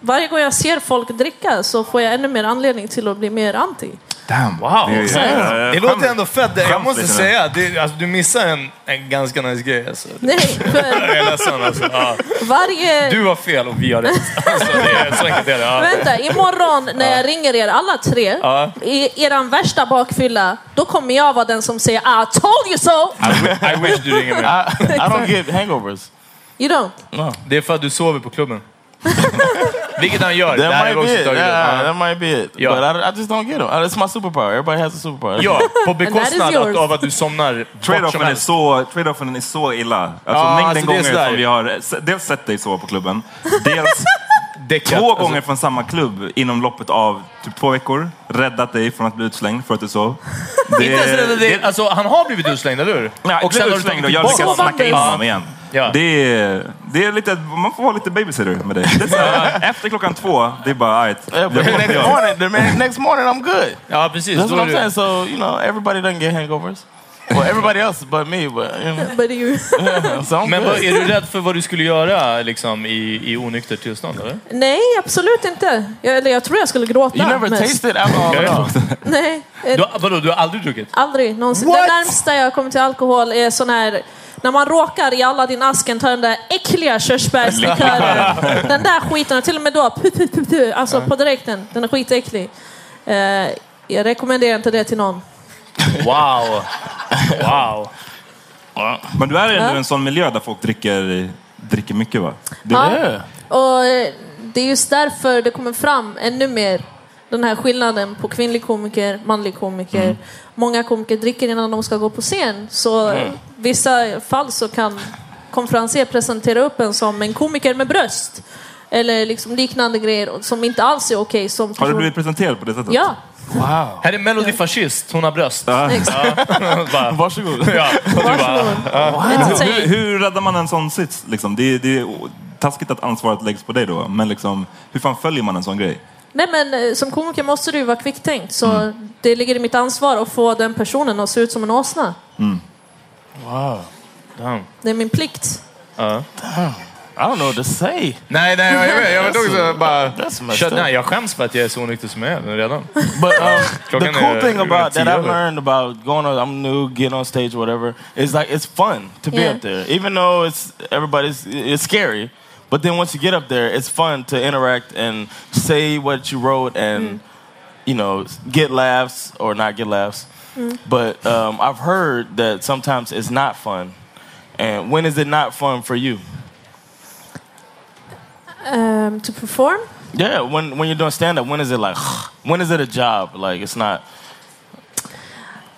varje gång jag ser folk dricka så får jag ännu mer anledning till att bli mer anti. Damn. Wow! Det är- så- eh, det låter ändå fett. Jag måste nu. säga, det, alltså, du missar en, en ganska nice grej. Alltså. Nej, för Jag är ledsen alltså. Ja. varje... Du har fel och vi har rätt. Alltså, det är så enkelt är det. Ja. Vänta, imorgon när jag ringer er alla tre, Ja. i eran värsta bakfylla, då kommer jag vara den som säger I told you so! I wish du ringer mig. I, I don't get hangovers. You don't? No. Det är för att du sover på klubben. Vilket han gör. That det might be it. tagit. Yeah, Ja. that might be it. Yeah. But I, I just don't get them. It's my superpower. Everybody has a superpower. Ja, på that is bekostnad yours. av, att du somnar Trade-offen är, så, trade-offen är så illa. Alltså Ja, mängden alltså, det gånger som vi har dels sett dig sova på klubben, dels Däckat. två Alltså, gånger från samma klubb inom loppet av typ två veckor. Räddat dig från att bli utslängd för att du sov. Det, dig. Alltså, han har blivit utslängd, eller hur? Nej, och sen har du utslängd och tagit jag lyckas tillbaka. snacka in Ja. honom igen. Ja. Det, är, det är lite, man får vara lite babysitter med dig. Det är så här, efter klockan två, det är bara alright. Next morning, the man, next morning I'm good. Ja, precis. That's Då what är I'm du- saying. So you know, everybody doesn't get hangovers. well, everybody else but me. But, you know. But you... so I'm Men good. vad, är du rädd för vad du skulle göra liksom, i, i onyktert tillstånd? Eller? Nej, absolut inte. Jag, eller jag tror jag skulle gråta. You never mest. tasted alcohol at all? Nej, eh, Du, vadå, du har aldrig druckit? aldrig någonsin. What? Det närmsta jag kommer till alkohol är sån här när man råkar i Aladdin-asken ta den där äckliga körsbärslikören. den där skiten, och till och med då, pu, pu, pu, pu, alltså på direkten. Den är skitäcklig. Eh, jag rekommenderar inte det till någon. Wow! Wow! Men du är ändå i en sån miljö där folk dricker, dricker mycket va? Det, Ja. Och eh, det är just därför det kommer fram ännu mer den här skillnaden på kvinnlig komiker, manlig komiker. Mm. Många komiker dricker innan de ska gå på scen. Så Mm. vissa fall så kan konferenser presentera upp en som en komiker med bröst. Eller liksom liknande grejer som inte alls är okej som Har du blivit presenterad på det sättet? Ja. Wow. Här är Melody Fascist, hon har bröst. Ja. Bara, Varsågod. Ja. Du bara, ja. Men hur, hur räddar man en sån sits? Liksom? Det, är- det är taskigt att ansvaret läggs på dig då, men liksom, hur fan följer man en sån grej? Nej men eh, som komiker måste du vara kvicktänkt. Så Mm. det ligger i mitt ansvar att få den personen att se ut som en åsna. Wow. Damn. Det är min plikt. Ja. I don't know what to say. Nej, nej, jag vet. Jag vet också bara... Up. nej, jag skäms för att jag är så onykter som jag är redan. But um, the cool är thing about that I've learned about going on, I'm new, getting on stage, whatever. Is like it's fun to be Yeah. up there, even though it's everybody's it's scary. But then once you get up there, it's fun to interact and say what you wrote and you know get laughs or not get laughs. But um, I've heard that sometimes it's not fun. And when is it not fun for you? Um, to perform? Yeah, when when you're doing stand up, when is it like when is it a job? Like it's not.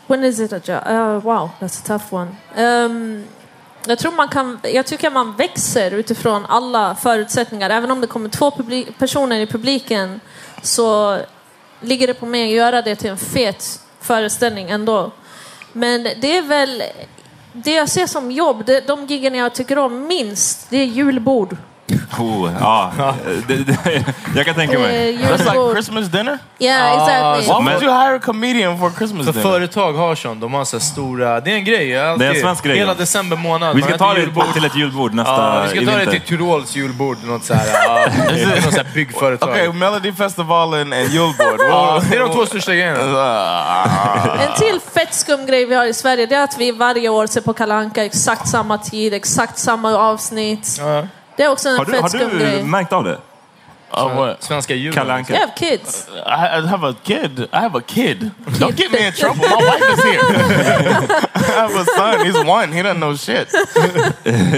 When is it a job? Uh, wow, that's a tough one. Um, jag tror man kan, jag tycker man växer utifrån alla förutsättningar. Även om det kommer två personer i publiken så ligger det på mig att göra det till en fet föreställning ändå. Men det är väl det jag ser som jobb, det, de giggen jag tycker om minst, det är julbord. Oh, ja, jag kan tänka Eh, mig. That's like. Christmas dinner. Yeah, exactly. Why would you hire a comedian for Christmas För dinner? företag har sånt. De har så stora... Det är en grej. alltid- Det är en svensk grej, Hela december månad. Vi ska ta det julbord. till ett julbord nästa vi ska ta det till Tyrols julbord. Något så här, byggföretag. Okay, Melody Festivalen and Julbord. Det är de två största grejerna. Uh, En till fett skum grej vi har i Sverige det är att vi varje år ser på Kalanka exakt samma tid, exakt samma avsnitt. Ja. Det är också en Har du, fett har du grej. märkt av det? what? Eh, svenska julen. Kalle Anka? You have kids. I, I have a kid. I have a kid. Don't get me in trouble. My wife is here. I have a son. He's one. He doesn't know shit.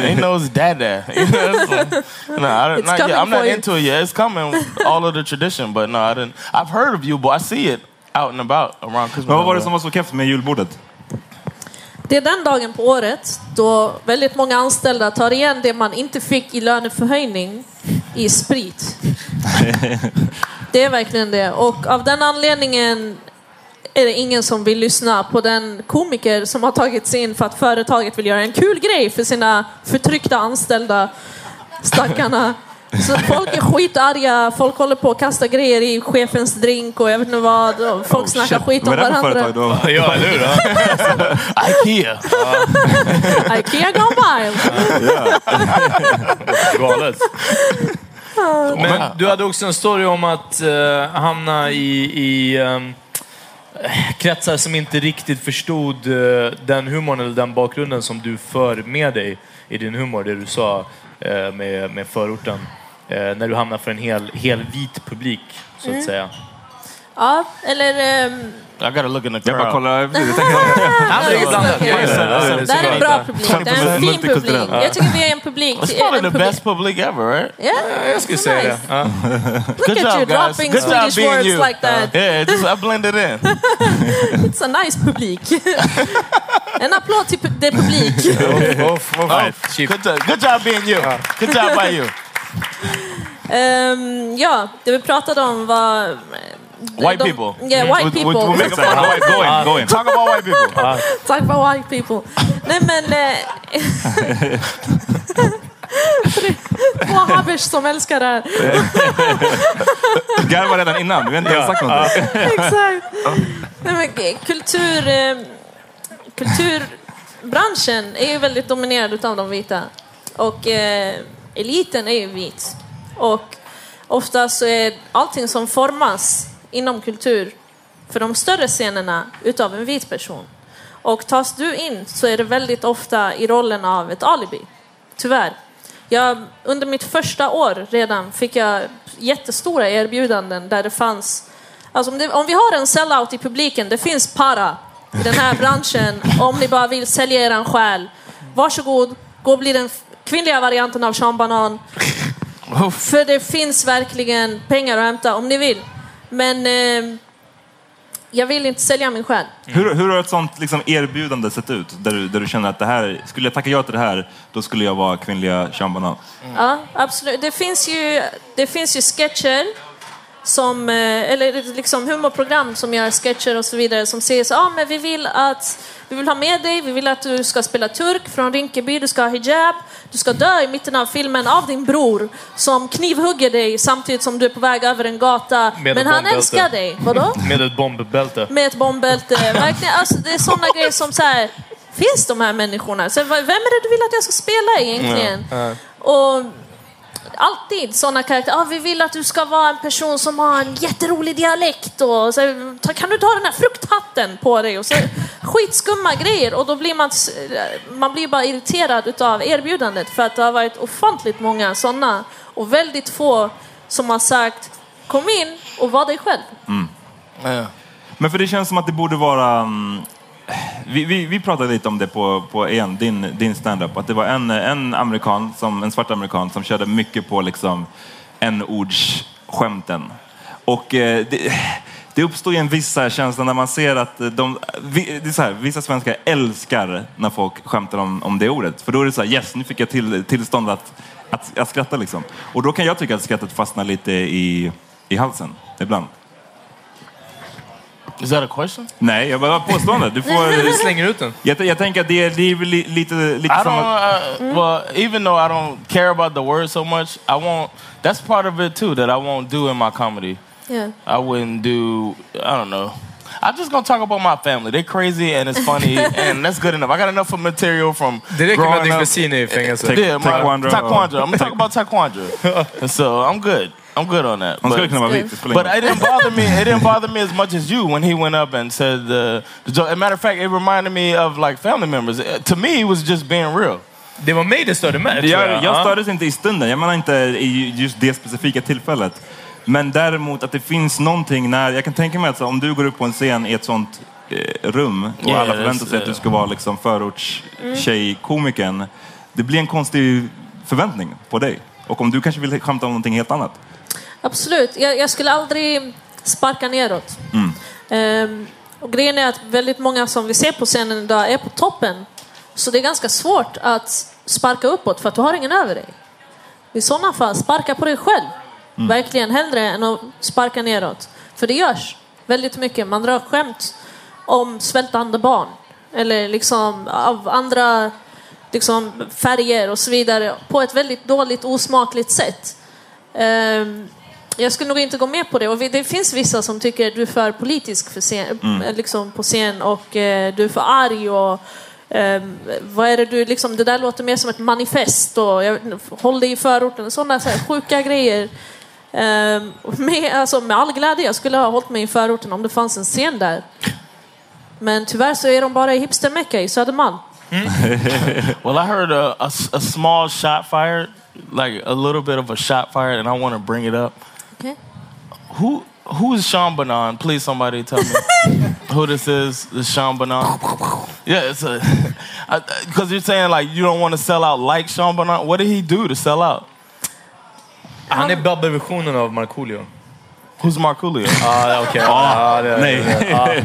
he knows dada. You know, it's like- no, I don't, not yet. I'm not you. into it yet. It's coming. All of the tradition, but no, I didn't. I've heard of you, but I see it out and about around Christmas. Men vad var det som var så keft med julbordet? Det är den dagen på året då väldigt många anställda tar igen det man inte fick i löneförhöjning i sprit. Det är verkligen det. Och av den anledningen är det ingen som vill lyssna på den komiker som har tagits in för att företaget vill göra en kul grej för sina förtryckta anställda stackarna. Så folk är skitarga, folk håller på att kasta grejer i chefens drink och jag vet inte vad. Folk snackar skit om Vad är det för varandra. företag då? Ja, eller hur? Ikea. Ikea gone wild. Galet. Men du hade också en story om att eh, hamna i, i ehm, kretsar som inte riktigt förstod eh, den humorn eller den bakgrunden som du för med dig i din humor, det du sa eh, med, med förorten. Eh, när du hamnar för en hel, hel vit publik, så att Mm. säga. Ja, eller... ehm, I gotta look in the Jag bara kollar. Det här är en bra publik. Det är en fin publik. Jag tycker vi är en publik. It's probably the best public ever, right? Yeah, Jag skulle säga det. Look at you dropping Good Swedish words you. like that. Yeah, just I blended in. It's a nice publik. en applåd till det publik. Good job being you. Good job by you. Ehm, ja, det vi pratade om var... White de- people. Yeah, white We- we- people. we make a fun of white. Go in, go in. Talk about white people. Tack för white people. Nej men... Eh, Två habbers som älskar det här. Du garvade redan innan. Du har inte ens sagt någonting. Exakt. Nej, men, eh, kultur, eh, kulturbranschen är ju väldigt dominerad av de vita. Och eh, eliten är ju vit. Och ofta så är allting som formas inom kultur för de större scenerna utav en vit person. Och tas du in så är det väldigt ofta i rollen av ett alibi. Tyvärr. Jag, under mitt första år redan fick jag jättestora erbjudanden där det fanns... Alltså om, det, om vi har en sellout i publiken, det finns para i den här branschen. Om ni bara vill sälja er själ, varsågod, gå och bli den kvinnliga varianten av Sean Banan. För det finns verkligen pengar att hämta om ni vill. Men eh, jag vill inte sälja min själ. Hur, hur har ett sånt liksom, erbjudande sett ut? Där du, där du känner att det här, skulle jag tacka ja till det här, då skulle jag vara kvinnliga Sean Banan. Ja, absolut. Det finns ju, det finns ju sketcher som, eh, eller liksom humorprogram som gör sketcher och så vidare som säger så ah, men vi vill att vi vill ha med dig, vi vill att du ska spela turk från Rinkeby, du ska ha hijab, du ska dö i mitten av filmen av din bror som knivhugger dig samtidigt som du är på väg över en gata. Med men han älskar dig. Vadå? Med ett bombbälte. Med ett bombbälte. Verkligen, alltså, det är sådana grejer som så här, finns de här människorna? Så, vem är det du vill att jag ska spela egentligen? Ja. Och alltid sådana karaktärer. Ah, vi vill att du ska vara en person som har en jätterolig dialekt. Och så, ta- kan du ta den här frukthatten på dig? Och så, skitskumma grejer. Och då blir man, man blir bara irriterad av erbjudandet. För att det har varit ofantligt många sådana. Och väldigt få som har sagt kom in och var dig själv. Men för det känns som att det borde vara vi, vi, vi pratade lite om det på, på en, din, din stand-up. Att det var en, en amerikan, som, en svart amerikan, som körde mycket på liksom n-ordsskämten. Och eh, det, det uppstår ju en viss känsla när man ser att de, det är så här, vissa svenskar älskar när folk skämtar om, om det ordet. För då är det så här, yes, nu fick jag till, tillstånd att, att, att skratta liksom. Och då kan jag tycka att skrattet fastnar lite i, i halsen ibland. Is that a question? Nej, jag bara påstående. Du får... Du slänger ut den. Jag, jag tänker att det är, det är väl li, lite, lite I som don't. att... Uh, well, even though I don't care about the word so much, I won't. That's part of it too that I won't do in my comedy. Yeah. I wouldn't do. I don't know. I'm just gonna talk about my family. They're crazy and it's funny and that's good enough. I got enough of material from Det räcker med att growing din up. kusin är i fängelse. Yeah, my- Taekwondo. Taekwondo. I'm gonna talk about taekwondo. So I'm good. I'm good on that. Man skulle But- kunna vara vit. But it didn't bother me. It didn't bother me as much as you when he went up and said the, joke. As a matter of fact, it reminded me of like family members. Uh, To me, it was just being real. Det var mig det störde med. tror Jag, jag Ja. stördes inte i stunden. Jag menar inte i just det specifika tillfället. Men däremot att det finns någonting när... Jag kan tänka mig att så, om du går upp på en scen i ett sånt eh, rum och Yeah, alla förväntar sig att du ska vara liksom förortstjej-komikern. Det blir en konstig förväntning på dig. Och om du kanske vill skämta om någonting helt annat. Absolut. Jag, jag skulle aldrig sparka neråt. Mm. Ehm, och grejen är att väldigt många som vi ser på scenen idag är på toppen. Så det är ganska svårt att sparka uppåt för att du har ingen över dig. I sådana fall, sparka på dig själv. Mm. Verkligen hellre än att sparka neråt. För det görs väldigt mycket. Man drar skämt om svältande barn. Eller liksom av andra liksom, färger och så vidare. På ett väldigt dåligt, osmakligt sätt. Ehm, jag skulle nog inte gå med på det. Och det finns vissa som tycker du är för politisk för scen, Mm. eh, liksom på scen och eh, du är för arg. Och, ehm, vad är det, du, liksom, det där låter mer som ett manifest. Och, jag, håll dig i förorten. Sådana så här, sjuka grejer. Ehm, med, alltså, med all glädje. Jag skulle ha hållit mig i förorten om det fanns en scen där. Men tyvärr så är de bara i hipstermecka i Södermalm. well, I heard a, a a small shot fired, like a little bit of a shot fired, and I want to bring it up. Okay. Who who is Sean Banan? Please, somebody tell me who this is. This Sean Banan. Yeah, it's a because you're saying like you don't want to sell out like Sean Banan. What did he do to sell out? Han är Babbe-versionen av Markoolio. Who's Markoolio? Ah, okej. Det är- nej. det är-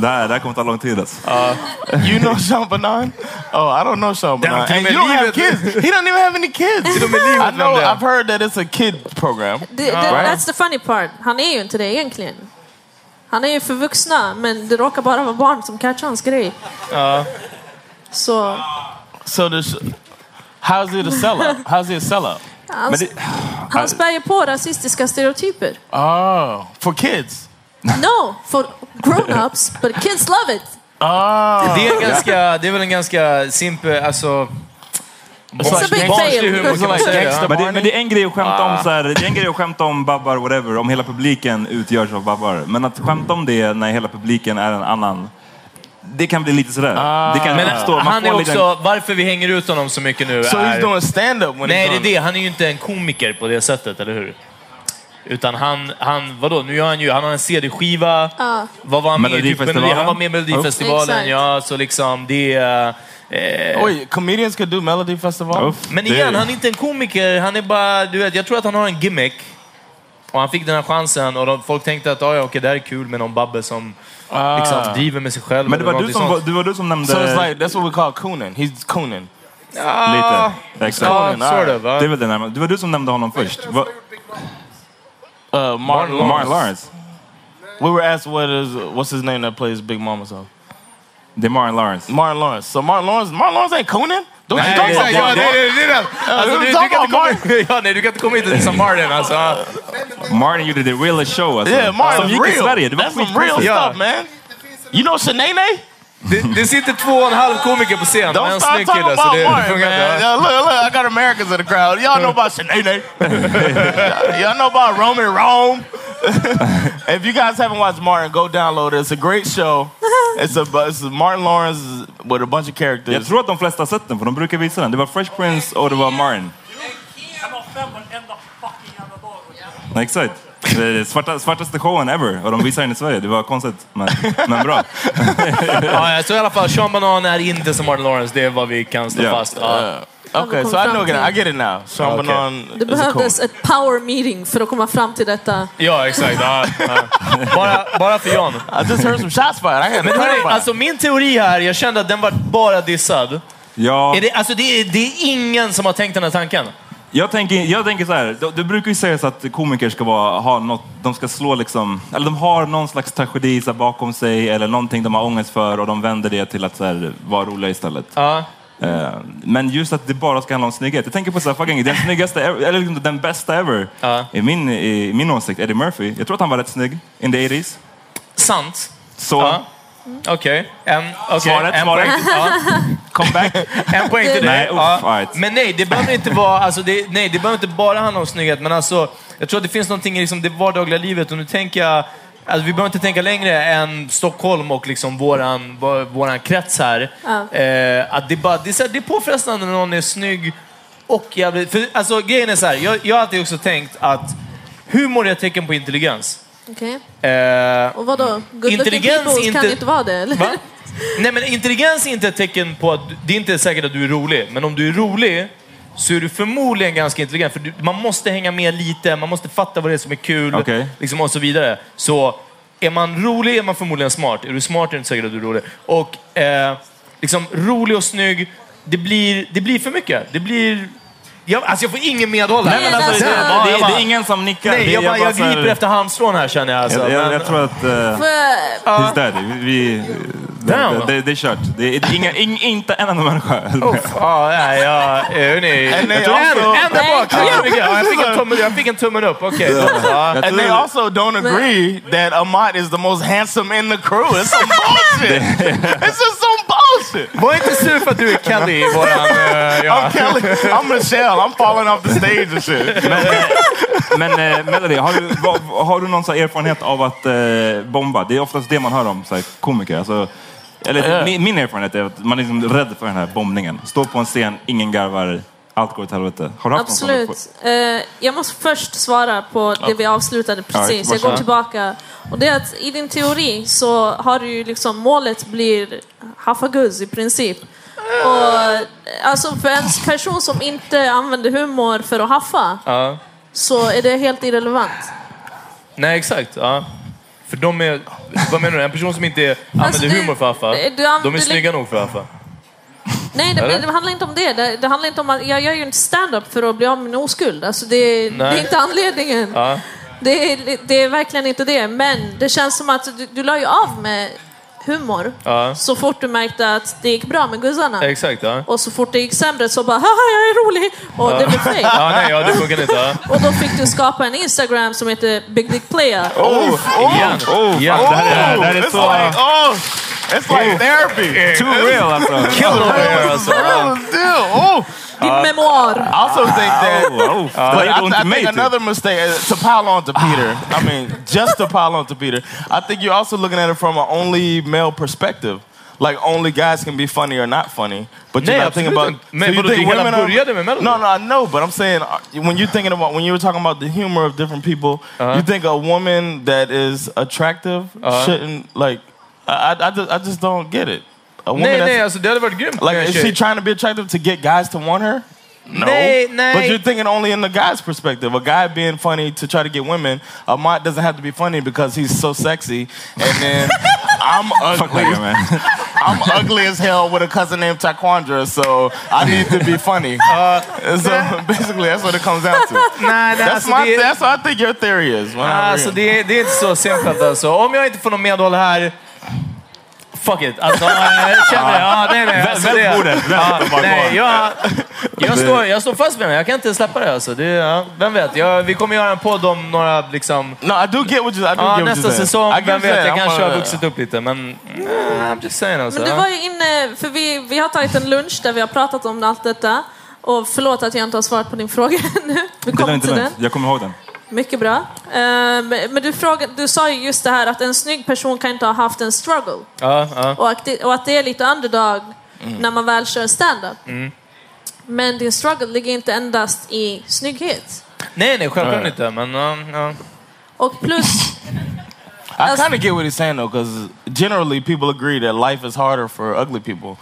det, här, det här kommer ta lång tid alltså. You know Sean Banan? Oh, I don't know Sean Banan. And you don't have kids. He doesn't even have any kids. I know. I've heard that it's a kid program. Det, det, That's the funny part. Han är ju inte det egentligen. Han är ju för vuxna, men det råkar bara vara barn som catchar hans grej. Ja. Så So this, how's it a sellout? How's it a sellout? Han, han spär ju på rasistiska stereotyper. Oh, for kids. No, for grown-ups, but kids love it. Ah. Det är, ganska, det är väl en ganska simpel, alltså... Barnslig humor kan man säga. Men det, men det är en grej att skämta om Ah. så här, det är en grej att skämta om babbar, whatever, om hela publiken utgörs av babbar. Men att skämta om det när hela publiken är en annan, det kan bli lite sådär. Ah. Det kan Men uppstå. Man han får är en också, liten- varför vi hänger ut honom så mycket nu So he's är... doing stand-up when Nej, he's det är doing det. Han är ju inte en komiker på det sättet, eller hur? Utan han, han vadå, nu gör han ju, han har en CD-skiva. Ja. Vad var han med i? Typ han var med i Melodifestivalen, Exakt. ja. Så liksom, det är... Eh, Wait, comedians could do Melody Festival? Uff, men det- igen, han är inte en komiker. Han är bara, du vet, jag tror att han har en gimmick. Och han fick den här chansen och de, folk tänkte att ah, ja, okej, det här är kul med någon babbe som Ah. liksom, driver med sig själv. Men det var, du som, var, det var du som nämnde... So it's like, that's what we call cooning. He's cooning. Ja, Lite. Exakt. Conan, sort of. va? Det är väl det närmare. Det var du som nämnde honom först. Va, Uh, Martin Lawrence. Martin Lawrence. We were asked what is, what's his name that plays Big Mama so? Det är Martin Lawrence. Martin Lawrence. So Martin Lawrence, Martin Lawrence ain't cooning? Don't Nej, you talk about exakt, ja, Martin? Alltså, du, du, talk kan inte komma, ja, nej, du kan inte komma hit och dissa Martin. Alltså. Martin gjorde the realest show alltså. Yeah, Martin's Som gick i real. Sverige. Det var That's some real skitkonstigt. Ja. stuff, man. You know Shanae? Det, det sitter två och en halv komiker på scen Don't en start snygg talking kille. Så about det, det Martin, funkar man. inte. Yeah, look, look, I got Americans in the crowd. Y'all know about Shanae. Y'all know about Roman Rome. if you guys haven't watched Martin, go download it. It's a great show. It's a it's Martin Lawrence with a bunch of characters. Jag tror att de flesta har sett den, för de brukar visa den. Det var Fresh Prince och det var Martin. Nej, Exakt. Svarta, svartaste showen ever. Och de visar den i Sverige. Det var konstigt, men, men bra. Ja, så i alla fall, Sean Banan är inte som Martin Lawrence. Det är vad vi kan slå Ja. fast. Ja. Okay, so I know. I get it now. Sean Okay. Banan Det behövdes cool. ett power meeting för att komma fram till detta. Ja, exakt. Ja, ja. Bara, bara för John. I just heard some shots fired. Men hörni, alltså min teori här, jag kände att den var bara dissad. Ja, Är det, alltså det, är, det är ingen som har tänkt den här tanken. Jag, tänker, jag tänker så här. Du, du brukar ju säga så att komiker ska vara, ha något, de ska slå liksom, eller de har någon slags tragedi så här, bakom sig eller någonting de har ångest för och de vänder det till att så här, vara roliga istället. Ja. Eh, Men just att det bara ska handla om snygghet. Jag tänker på så här, fucking, den snyggaste, ever- eller liksom den bästa ever, Ja. i, min, i min åsikt, Eddie Murphy. Jag tror att han var rätt snygg in the 80s. Sant. Så, Ja. Okej. En, okay. Svaret, en svaret. poäng. Ja. Comeback. En poäng till dig. Nej, uff, ja. right. Men nej, det behöver inte vara, alltså det, nej, det behöver inte bara handla om snygghet, men alltså, jag tror att det finns någonting i liksom det vardagliga livet och nu tänker jag, alltså vi behöver inte tänka längre än Stockholm och liksom våran, vår- våran krets här. Ja. Eh, att det, bara, det, är så här, det är påfrestande när någon är snygg och jävligt... För alltså grejen är så här, jag, jag har alltid också tänkt att humor är ett tecken på intelligens. Okej. Eh, Och vadå? Good looking Intelligens people kan inte- inte vara det, eller? Va? Nej men intelligens är inte ett tecken på att, det är inte säkert att du är rolig, men om du är rolig så är du förmodligen ganska intelligent. För du, man måste hänga med lite, man måste fatta vad det är som är kul Okej. liksom, och så vidare. Så är man rolig är man förmodligen smart. Är du smart är det inte säkert att du är rolig. Och eh, liksom rolig och snygg, det blir, det blir för mycket. Det blir... Jag, alltså jag får ingen medhåll här. Nej, men alltså, det, det, ja, det, jag det är ingen som nickar. Nej, jag, bara, jag griper efter halmstrån här känner jag. Alltså. Jag, jag, jag tror att... Uh, He's dead. Vi, det, Damn. det, det, är kört. Det är inga, ing, inte en enda människa. Ja, nej, ja, eh, hörni. And they Jag tror en, där bak. Nej, jag, fick en tumme, jag fick en tummen upp. Okej. Ja. Jag And they also don't agree that Amat is the most handsome in the crew. It's some bullshit. it's just some Var inte sur för att du är Kelly i våran... eh, ja. I'm Kelly. I'm Michelle. I'm falling off the stage and shit. Men, eh, men eh, Melody, har du, har du någon så här erfarenhet av att eh, bomba? Det är oftast det man hör om så här, komiker. Alltså, eller, min, min erfarenhet är att man är liksom rädd för den här bombningen. Stå på en scen, ingen garvar, allt går åt helvete. Har du haft någon sån? Absolut. Eh, jag måste först svara på det vi avslutade Ja, precis. Jag går tillbaka. Och det är att i din teori så har du ju liksom målet blir haffaguzz i princip. Och alltså för en person som inte använder humor för att haffa Ja. så är det helt irrelevant. Nej, exakt. Ja. För de är... Vad menar du? En person som inte använder Alltså, det- humor för att haffa, du an- de är du- snygga nog för att haffa. Nej, det, det handlar inte om det. det. Det handlar inte om att jag gör ju inte stand-up för att bli av med min oskuld. Alltså det, det är inte anledningen. Ja. Det, är, det är verkligen inte det. Men det känns som att du, du la ju av med humor Ja. så fort du märkte att det gick bra med guzzarna. Exakt, ja. Och så fort det gick sämre så bara haha jag är rolig och det blev fake. Ja, nej, ja, det funkar inte. Ja. Och då fick du skapa en Instagram som heter Big Dick Player. Oh, oh, Igen. Oh, Igen. fan, det här är, det här är så... like, oh, It's like therapy. Too real alltså. Killer here alltså. Real deal. Oh. Din memoir. I also think that. Oh, oh. But I, är I i think another mistake uh, to pile on to Peter. I mean, just to pile on to Peter. I think you're also looking at it from an only male perspective. Like only guys can be funny or not funny, but you're Nej, not thinking about. inte. Men vadå, det hela women are- började med Melody. No, no, I know, but I'm saying uh, when you're thinking about when you were talking about the humor of different people, Uh-huh. you think a woman that is attractive Uh-huh. shouldn't like. I, I, I, just, I just don't get it. A woman Nej, that's- nej, alltså det hade varit grymt. like, is she trying to be attractive to get guys to want her? No. Nej, nej. But you're thinking only in the guy's perspective. A guy being funny to try to get women. A mod doesn't have to be funny because he's so sexy. And then I'm ugly. that man. I'm ugly as hell with a cousin named Taekwondo, so I need to be funny. so basically, that's what it comes down to. Nej, nej, That's alltså, my. det, That's what I think your theory is. when I alltså read. det, det är inte så simpelt alltså. Om jag inte får något medhåll här, fuck it. Alltså, jag känner. Ja, nej, nej. Alltså, det, bordet, ja, nej, jag, jag, står, jag står fast med mig. Jag kan inte släppa det. Alltså. det ja, vem vet? Jag, vi kommer göra en podd om några... Liksom, no, I do get what you. I do ja, get what nästa säsong. Vem vet? Jag saying. kanske I'm har vuxit upp lite. Men mm, I'm just saying. Alltså. Men du var ju inne, för vi, vi har tagit en lunch där vi har pratat om allt detta. Och förlåt att jag inte har svarat på din fråga ännu. Vi Det är kommer inte till den. lugnt. Jag kommer ihåg den. Mycket bra. Eh, men du, frågade, du sa ju just det här att en snygg person kan inte ha haft en struggle. Ja, ja. Och att det, och att det är lite underdog när man väl kör stand-up. Mm. Men din struggle ligger inte endast i snygghet. Nej, nej, självklart inte. Men, ja, ja. Och plus, I kind of get what he's saying though, because generally people agree that life is harder for ugly people,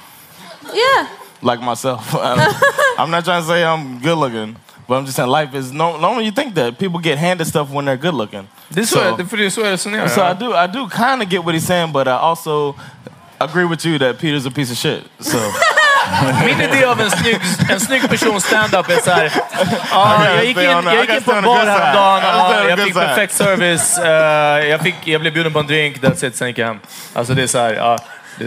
yeah. like myself. I'm not trying to say I'm good looking, but I'm just saying life is no. Normally you think that people get handed stuff when they're good looking. This är så, So- det, för det är så jag. So I do, I do kind of get what he's saying, but I also agree with you that Peter's a piece of shit. So Min idé av en snygg, en snygg person stand-up är så här. Ja, jag gick in, the- jag I gick in gotta på stay en on the bar good side. häromdagen. I gotta stay Ja, on the jag good fick perfekt service. eh, jag, fick, jag blev bjuden på en drink. That's it, sen gick jag hem. Alltså det är så här. Ja,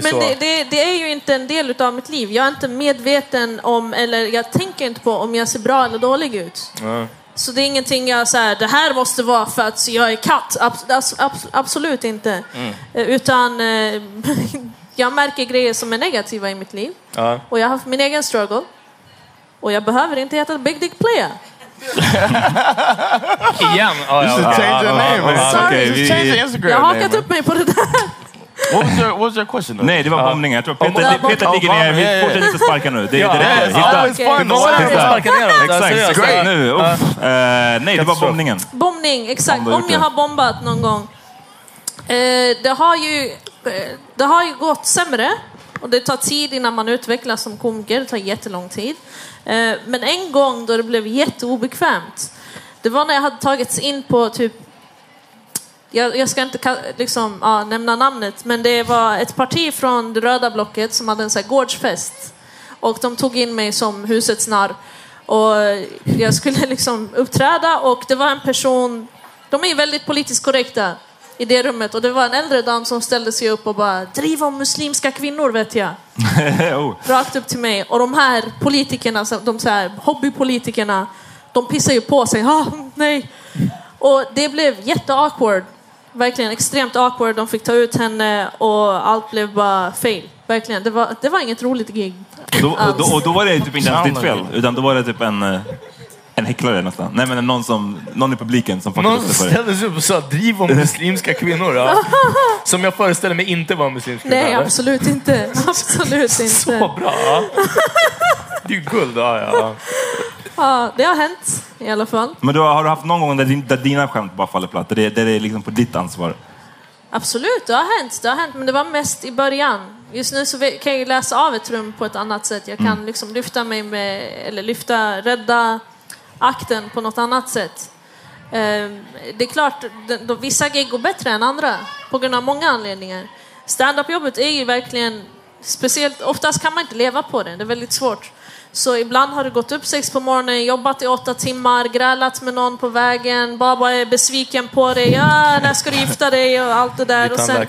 det är Men det, det, det är ju inte en del av mitt liv. Jag är inte medveten om, eller jag tänker inte på om jag ser bra eller dålig ut. Ja. Så det är ingenting jag säger, det här måste vara för att jag är katt. Abs, absolut inte. Mm. Eh, Utan eh, jag märker grejer som är negativa i mitt liv. Ja. Och jag har haft min egen struggle. Och jag behöver inte heta Big Dick Player. Igen? Ja, you ja, ja, ja, ja, ja. Vi- change your Jag Instagram har name. hakat man. upp mig på det där. What was your What was your question? though? Nej, det var bombningen. Jag tror Peter, Bombning. Peter ligger ner. Vi fortsätter inte sparka nu. Det, Ja, det räcker. Hitta. Ja, Exakt. Great. Nu. Eh, nej, det var bombningen. Bombning, exakt. Om jag har bombat någon gång. Eh, det, har ju, eh, det har ju gått sämre. Och det tar tid innan man utvecklas som komiker. Det tar jättelång tid. Men en gång då det blev jätteobekvämt. Det var när jag hade tagits in på typ jag, jag ska inte liksom, ja, nämna namnet, men det var ett parti från det röda blocket som hade en så här gårdsfest. Och de tog in mig som husets narr. Och jag skulle liksom uppträda och det var en person, de är ju väldigt politiskt korrekta i det rummet och det var en äldre dam som ställde sig upp och bara driv om muslimska kvinnor vet jag. oh. Rakt upp till mig. Och de här politikerna, de så här hobbypolitikerna, de pissar ju på sig. Ah, nej. Och det blev jätteawkward. Verkligen extremt awkward. De fick ta ut henne och allt blev bara fail. Verkligen. Det var, det var inget roligt gig. Och, då, och, då, och då var det typ inte ens ditt fel, utan då var det typ en, eh, en häcklare nästan. Nej, men någon, som, någon i publiken som fuckade Någon upp det för dig. ställde sig upp och sa driv om muslimska kvinnor. Ja. Som jag föreställer mig inte var muslimska Nej, kvinnor. absolut inte. Absolut inte. Så bra. Det är ju guld. Ja, ja. Ja, det har hänt i alla fall. Men du, har du haft någon gång där, din, där dina skämt bara faller platt? Där det, där det är liksom på ditt ansvar? Absolut, det har hänt. Det har hänt, men det var mest i början. Just nu så kan jag läsa av ett rum på ett annat sätt. Jag kan Mm. liksom lyfta mig med, eller lyfta, rädda akten på något annat sätt. Ehm, Det är klart, vissa gig går bättre än andra på grund av många anledningar. Stand-up-jobbet är ju verkligen speciellt, oftast kan man inte leva på det, det är väldigt svårt. Så ibland har du gått upp sex på morgonen, jobbat i åtta timmar, grälat med någon på vägen, Baba är besviken på dig, ja, när ska du gifta dig och allt det där. Och sen,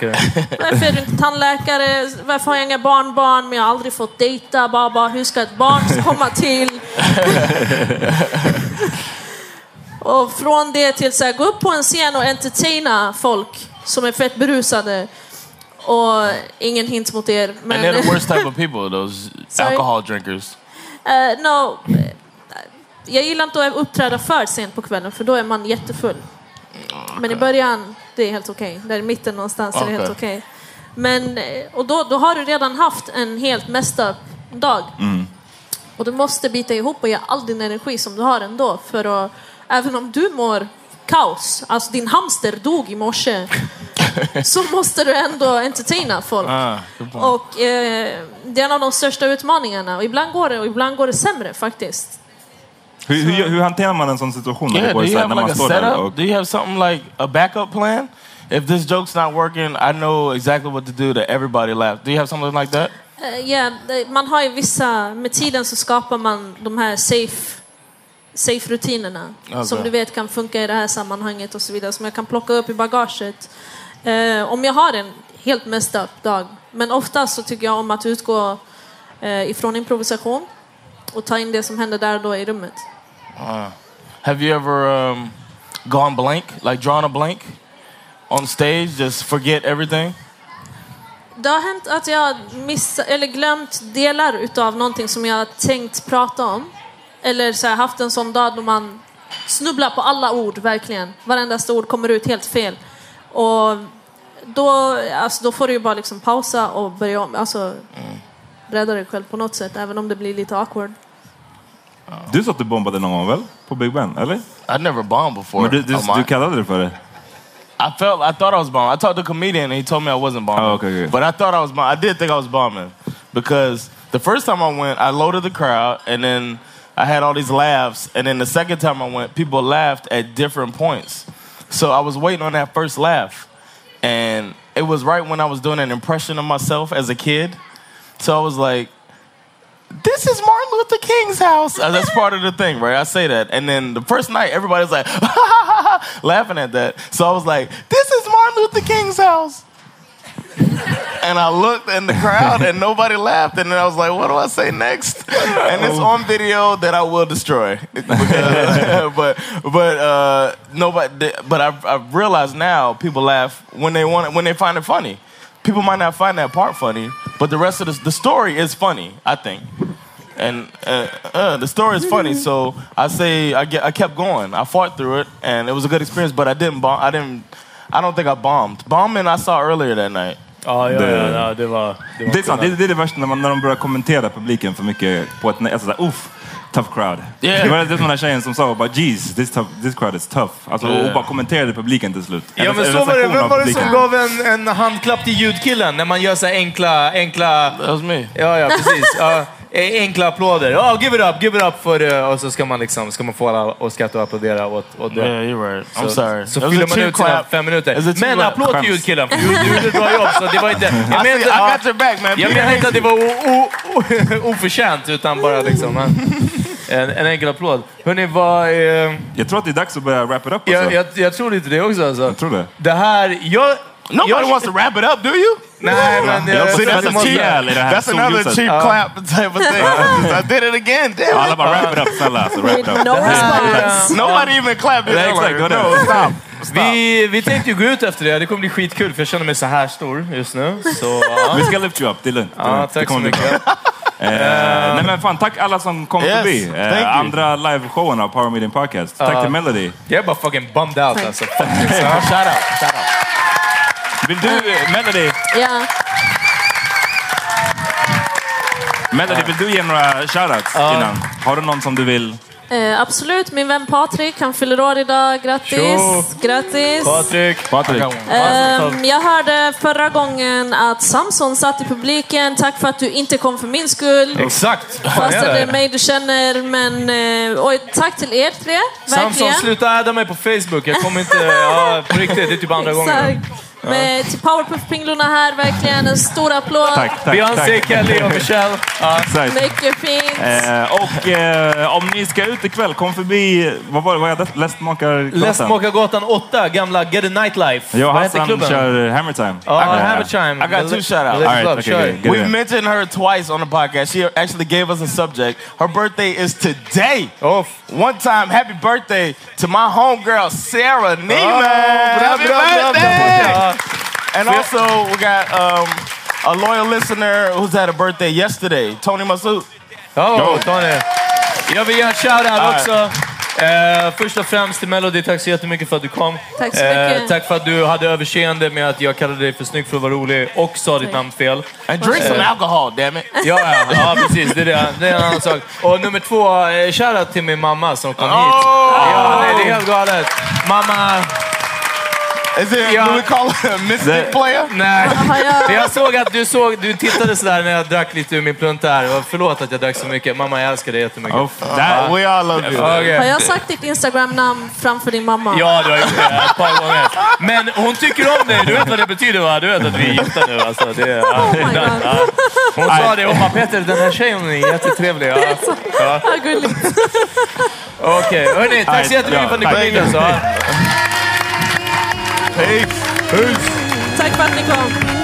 varför är du inte tandläkare? Varför har jag inga barnbarn? Men jag har aldrig fått dejta. Baba, hur ska ett barn komma till? Och från det till att gå upp på en scen och entertaina folk som är fett berusade. Och ingen hint mot er. Men, And they're the worst type of people, those Sorry? alcohol drinkers. Eh, no, eh, jag gillar inte att uppträda för sent på kvällen för då är man jättefull. Men i början, det är helt okej. Där i mitten någonstans är det helt Okej. Men, eh, och då, då har du redan haft en helt up dag. Mm. Och du måste bita ihop och ge all din energi som du har ändå. För att, även om du mår kaos, alltså din hamster dog i morse, så måste du ändå entertaina folk. Ah. Och eh, det är en av de största utmaningarna. Och ibland går det och ibland går det sämre faktiskt. Hur, hur, hur hanterar man en sån situation när Yeah, det går do you have när man like a setup? Och, Do you have something like a backup plan? If this joke's not working, I know exactly what to do that everybody laughs. Do you have something like that? Ja, det- man har ju vissa, med tiden så skapar man de här safe, safe rutinerna Okej. som du vet kan funka i det här sammanhanget och så vidare som jag kan plocka upp i bagaget. Eh, om jag har en helt messed up dag. Men oftast så tycker jag om att utgå eh, ifrån improvisation och ta in det som händer där och då i rummet. Uh, have you ever um, gone blank, like drawn a blank on stage, just forget everything? Det har hänt att jag missat, eller glömt delar utav någonting som jag tänkt prata om. Eller så här, haft en sån dag då man snubblar på alla ord, verkligen. Varendaste ord kommer ut helt fel. Och då, alltså, då får du ju bara liksom pausa och börja om. Alltså, rädda dig själv på något sätt, även om det blir lite awkward. du sa att du bombade någon gång väl? På Big Ben, eller? I'd never bombed before. Men du, du, Oh, my- du kallade det för det? I felt I thought I was bombing. I talked to a comedian and he told me I wasn't bombing. Oh, okay, good. But I thought I was bombing. I did think I was bombing because the first time I went, I loaded the crowd and then I had all these laughs. And then the second time I went, people laughed at different points. So I was waiting on that first laugh. And it was right when I was doing an impression of myself as a kid. So I was like, this is Martin Luther King's house. Uh, That's part of the thing, right? I say that. And then the first night, everybody's like, laughing at that. So I was like, this is Martin Luther King's house. And I looked in the crowd and nobody laughed. And then I was like, what do I say next? And it's on video that I will destroy. Because- but but uh, nobody. But I've, I've realized now people laugh when they want it, when they find it funny. People might not find that part funny, but the rest of the, the story is funny. I think. And uh, uh, the story is funny, so I say I, get, I kept going. I fought through it, and it was a good experience. But I didn't bomb. I didn't. I don't think I bombed. Bombing I saw earlier that night. Ja, ja, Det- ja, ja det var... Det, var Det är sant, det, det är det värsta när, man, när de börjar kommentera publiken för mycket på ett... Alltså såhär, uff, tough crowd. Yeah. Det var det som den här tjejen som sa, bara, jeez, this, tough, this crowd is tough. Alltså, Yeah. Och bara kommenterade publiken till slut. Ja, En- men en så var det. Vem var det som gav en, en handklapp till ljudkillen när man gör så enkla... enkla That was me. ja, ja, precis. Ja, enkla applåder. Ja, give it up, give it up för det. Och så ska man, liksom, ska man få alla att skratta och applådera åt, åt det. Yeah, you're right. I'm Så, sorry. så fyller man ut sina fem minuter. Men applåd till ljudkillen, för du, gjorde ett bra jobb. Så det var inte, jag menar inte, back, man. jag Peter menar inte att det var o, o, o, oförtjänt, utan bara liksom en, en enkel applåd. Hörni, vad... Eh, Jag tror att det är dags att börja wrap it up. Alltså. jag, jag, jag tror lite det också. Alltså. Jag tror det. Det här... Jag, Nobody jag, wants to wrap it up, do you? Nej, men... Jag ser jag det måste- som ihjäl i det här That's another cheap clap type of thing. I did it again. Damn Alla bara wrap it up, snälla. Alltså, wrap it up. No response. Nobody even clapped. Yeah. Go no, stop. Stop. Vi, vi tänkte ju gå ut efter det. Det kommer bli skitkul för jag känner mig så här stor just nu. Så. Vi ska lift you up, det är lugnt. Ja, tack så mycket. Eh, nej men fan, tack alla som kom Yes, förbi. thank you. Eh, andra liveshowen av Power Meeting Podcast. Tack till Melody. Jag är bara fucking bummed out alltså. Fucking, så, shout out, shout out. Vill du, Melody, Ja. Melody, vill du ge några shoutouts innan? Har du någon som du vill? Eh, absolut, min vän Patrik, han fyller år idag. Grattis! Tjo. Grattis! Patrik. Patrik? Ehm, jag hörde förra gången att Samson satt i publiken. Tack för att du inte kom för min skull. Exakt. Fan, Fast det är mig du känner. Men eh, oj, tack till er tre. Samson, Verkligen. sluta adda mig på Facebook. Jag kommer inte... Ja, på riktigt, det är typ andra gången. Exakt. Med, till Powerpuff-pinglorna här, verkligen en stor applåd. Tack, tack. Beyoncé, tack. Kelly och Michelle. Ja. Exakt. Mycket fint. Eh, och eh, om ni ska ut ikväll, kom förbi, vad var det, vad är det? Lästmakargatan? Lästmakargatan 8, gamla Get a Nightlife. Jag och Hassan klubben? kör Hammer Time. Ja, Eh, Hammer Time. I got two shout-outs. Right, okay, kör. good, good. We mentioned her twice on the podcast. She actually gave us a subject. Her birthday is today. Oh, One time, happy birthday to my homegirl, Sarah Neiman. bra, happy bra, bra, bra, birthday! And also, we got um, a loyal listener who's had a birthday yesterday, Tony Masood. Oh, Tony. Jag vill ge en shout-out också. Eh, först och främst till Melody, tack så jättemycket för att du kom. Tack så mycket. tack för att du hade överseende med att jag kallade dig för snygg för att vara rolig och sa ditt namn fel. And drink some Eh, alcohol, damn it. Ja, ja, ja, precis. Det är, det. det är en annan sak. Och nummer två, eh, shoutout till min mamma som kom hit. Ja, nej, det är helt galet. Mamma... Is it, Ja. do we call it a mystic player? Nej. Jag- Jag såg att du, såg, du tittade sådär när jag drack lite ur min plunta här. Förlåt att jag drack så mycket. Mamma, jag älskar dig jättemycket. Oh, That, we all love you. Okej. Har jag sagt ditt Instagram-namn framför din mamma? Ja, du har gjort det ett par gånger. Men hon tycker om dig. Du vet vad det betyder va? Du vet att vi är gifta nu. Alltså, det, ja, Oh my ja. God. Hon sa det. Hon bara, Peter den här tjejen är jättetrevlig. Ja. Ja. Ja, gulligt. Okej, hörni. Tack så jättemycket för att ni kom hit. Alltså. Peace. Peace. Tack för